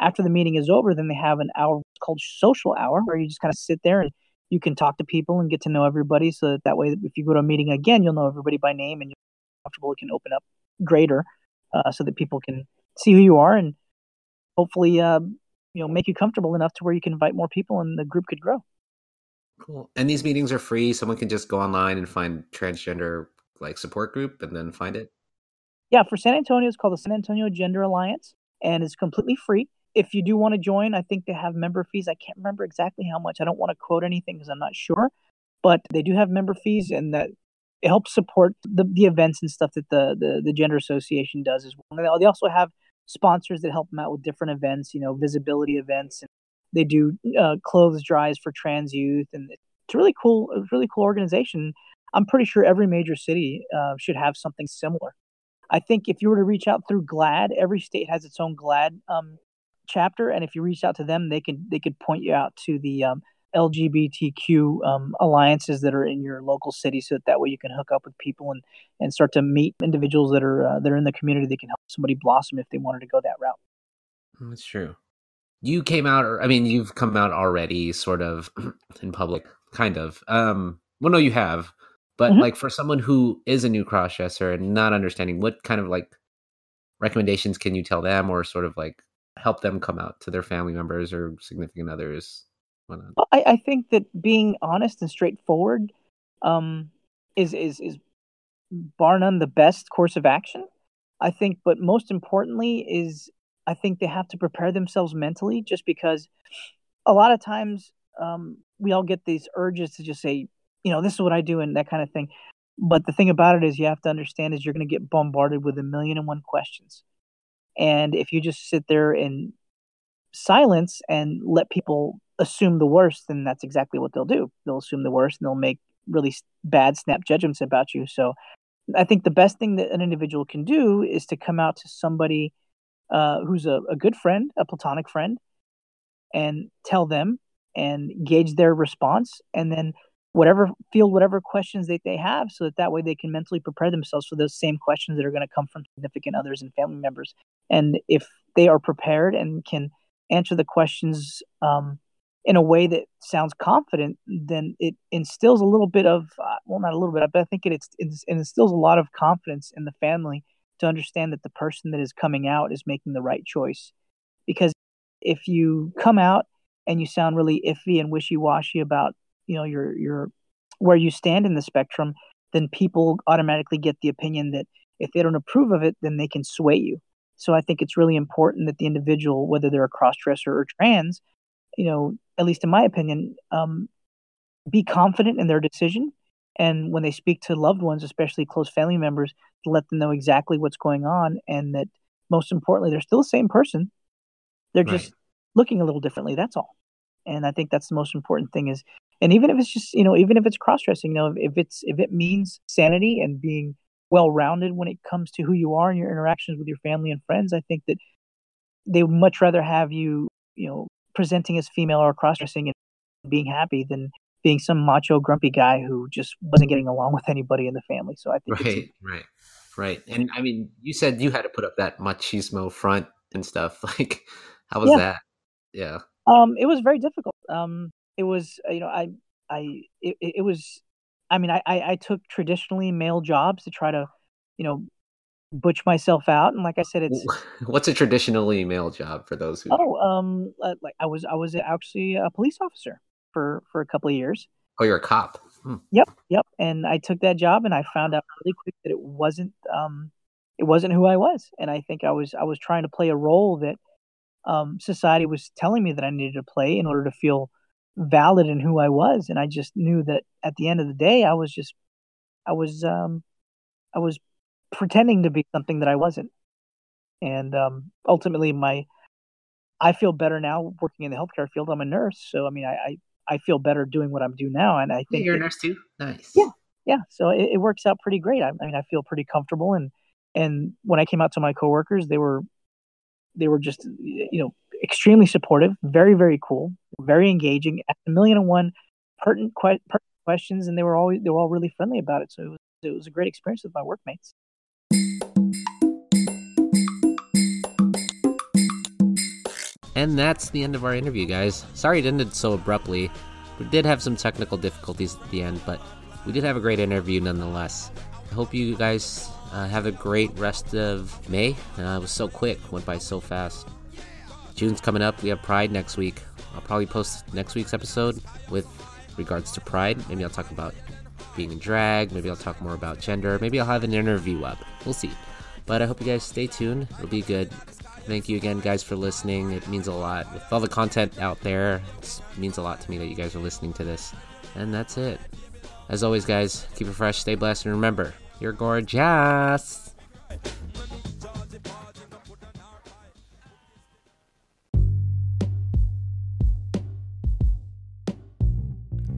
after the meeting is over, then they have an hour called social hour where you just kind of sit there and you can talk to people and get to know everybody. So that, that way, if you go to a meeting again, you'll know everybody by name and comfortable. It can open up greater uh, so that people can see who you are and hopefully, uh, you know, make you comfortable enough to where you can invite more people and the group could grow. Cool. And these meetings are free. Someone can just go online and find transgender like support group and then find it. Yeah, for San Antonio, it's called the San Antonio Gender Alliance, and it's completely free if you do want to join, I think they have member fees. I can't remember exactly how much. I don't want to quote anything because I'm not sure, but they do have member fees, and that it helps support the, the events and stuff that the, the the gender association does as well. They also have sponsors that help them out with different events, you know, visibility events. And they do uh, clothes drives for trans youth, and it's really cool. A really cool organization. I'm pretty sure every major city uh, should have something similar. I think if you were to reach out through GLAAD, every state has its own GLAAD um, chapter, and if you reach out to them, they can they could point you out to the um, LGBTQ um, alliances that are in your local city, so that that way you can hook up with people and and start to meet individuals that are uh, that are in the community that can help somebody blossom if they wanted to go that route. Mm, that's true. You came out, or I mean, you've come out already, sort of in public, kind of. Um, well, no, you have, but mm-hmm. like for someone who is a new crossdresser and not understanding, what kind of like recommendations can you tell them, or sort of like help them come out to their family members or significant others? I, I think that being honest and straightforward um, is is is bar none the best course of action. I think, but most importantly is I think they have to prepare themselves mentally, just because a lot of times um, we all get these urges to just say, you know, this is what I do and that kind of thing. But the thing about it is, you have to understand is you're going to get bombarded with a million and one questions. And if you just sit there in silence and let people assume the worst, then that's exactly what they'll do. They'll assume the worst and they'll make really bad snap judgments about you. So I think the best thing that an individual can do is to come out to somebody uh, who's a, a good friend, a platonic friend, and tell them and gauge their response. And then whatever field whatever questions that they have so that that way they can mentally prepare themselves for those same questions that are going to come from significant others and family members and if they are prepared and can answer the questions um, in a way that sounds confident then it instills a little bit of uh, well not a little bit but i think it, it instills a lot of confidence in the family to understand that the person that is coming out is making the right choice because if you come out and you sound really iffy and wishy-washy about you know your your where you stand in the spectrum, then people automatically get the opinion that if they don't approve of it, then they can sway you. So I think it's really important that the individual, whether they're a crossdresser or trans, you know, at least in my opinion, um, be confident in their decision. And when they speak to loved ones, especially close family members, to let them know exactly what's going on, and that most importantly, they're still the same person. They're right. just looking a little differently. That's all. And I think that's the most important thing is and even if it's just you know even if it's cross dressing you know if it's if it means sanity and being well rounded when it comes to who you are and your interactions with your family and friends i think that they would much rather have you you know presenting as female or cross dressing and being happy than being some macho grumpy guy who just wasn't getting along with anybody in the family. So i think right right right. And i mean you said you had to put up that machismo front and stuff like how was yeah. that? Yeah. Um it was very difficult. Um it was uh, you know I I it, it was I mean I, I took traditionally male jobs to try to you know butch myself out and like I said it's what's a traditionally male job for those who oh um uh, like I was I was actually a police officer for for a couple of years oh you're a cop hmm. yep yep and I took that job and I found out really quick that it wasn't um it wasn't who I was and I think I was I was trying to play a role that um, society was telling me that I needed to play in order to feel valid in who I was, and I just knew that at the end of the day, I was just, I was, um, I was pretending to be something that I wasn't, and um, ultimately, my, I feel better now working in the healthcare field. I'm a nurse, so I mean, I, I, I feel better doing what I'm doing now, and I think You're a nurse too. Nice. Yeah. yeah so it, it works out pretty great I, I mean i feel pretty comfortable and and when i came out to my coworkers they were they were just you know extremely supportive very very cool very engaging asked a million and one pertinent, que- pertinent questions and they were always they were all really friendly about it so it was it was a great experience with my workmates And that's the end of our interview, guys. Sorry it ended so abruptly. We did have some technical difficulties at the end, but we did have a great interview nonetheless. I hope you guys uh, have a great rest of May. Uh, it was so quick, went by so fast. June's coming up. We have Pride next week. I'll probably post next week's episode with regards to Pride. Maybe I'll talk about being in drag. Maybe I'll talk more about gender. Maybe I'll have an interview up. We'll see. But I hope you guys stay tuned. It'll be good. Thank you again, guys, for listening. It means a lot. With all the content out there, it means a lot to me that you guys are listening to this. And that's it. As always, guys, keep it fresh, stay blessed, and remember, you're gorgeous.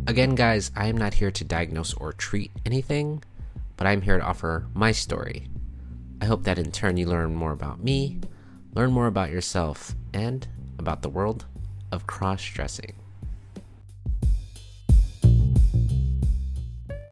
Again, guys, I am not here to diagnose or treat anything, but I'm here to offer my story. I hope that in turn you learn more about me, learn more about yourself, and about the world of cross dressing.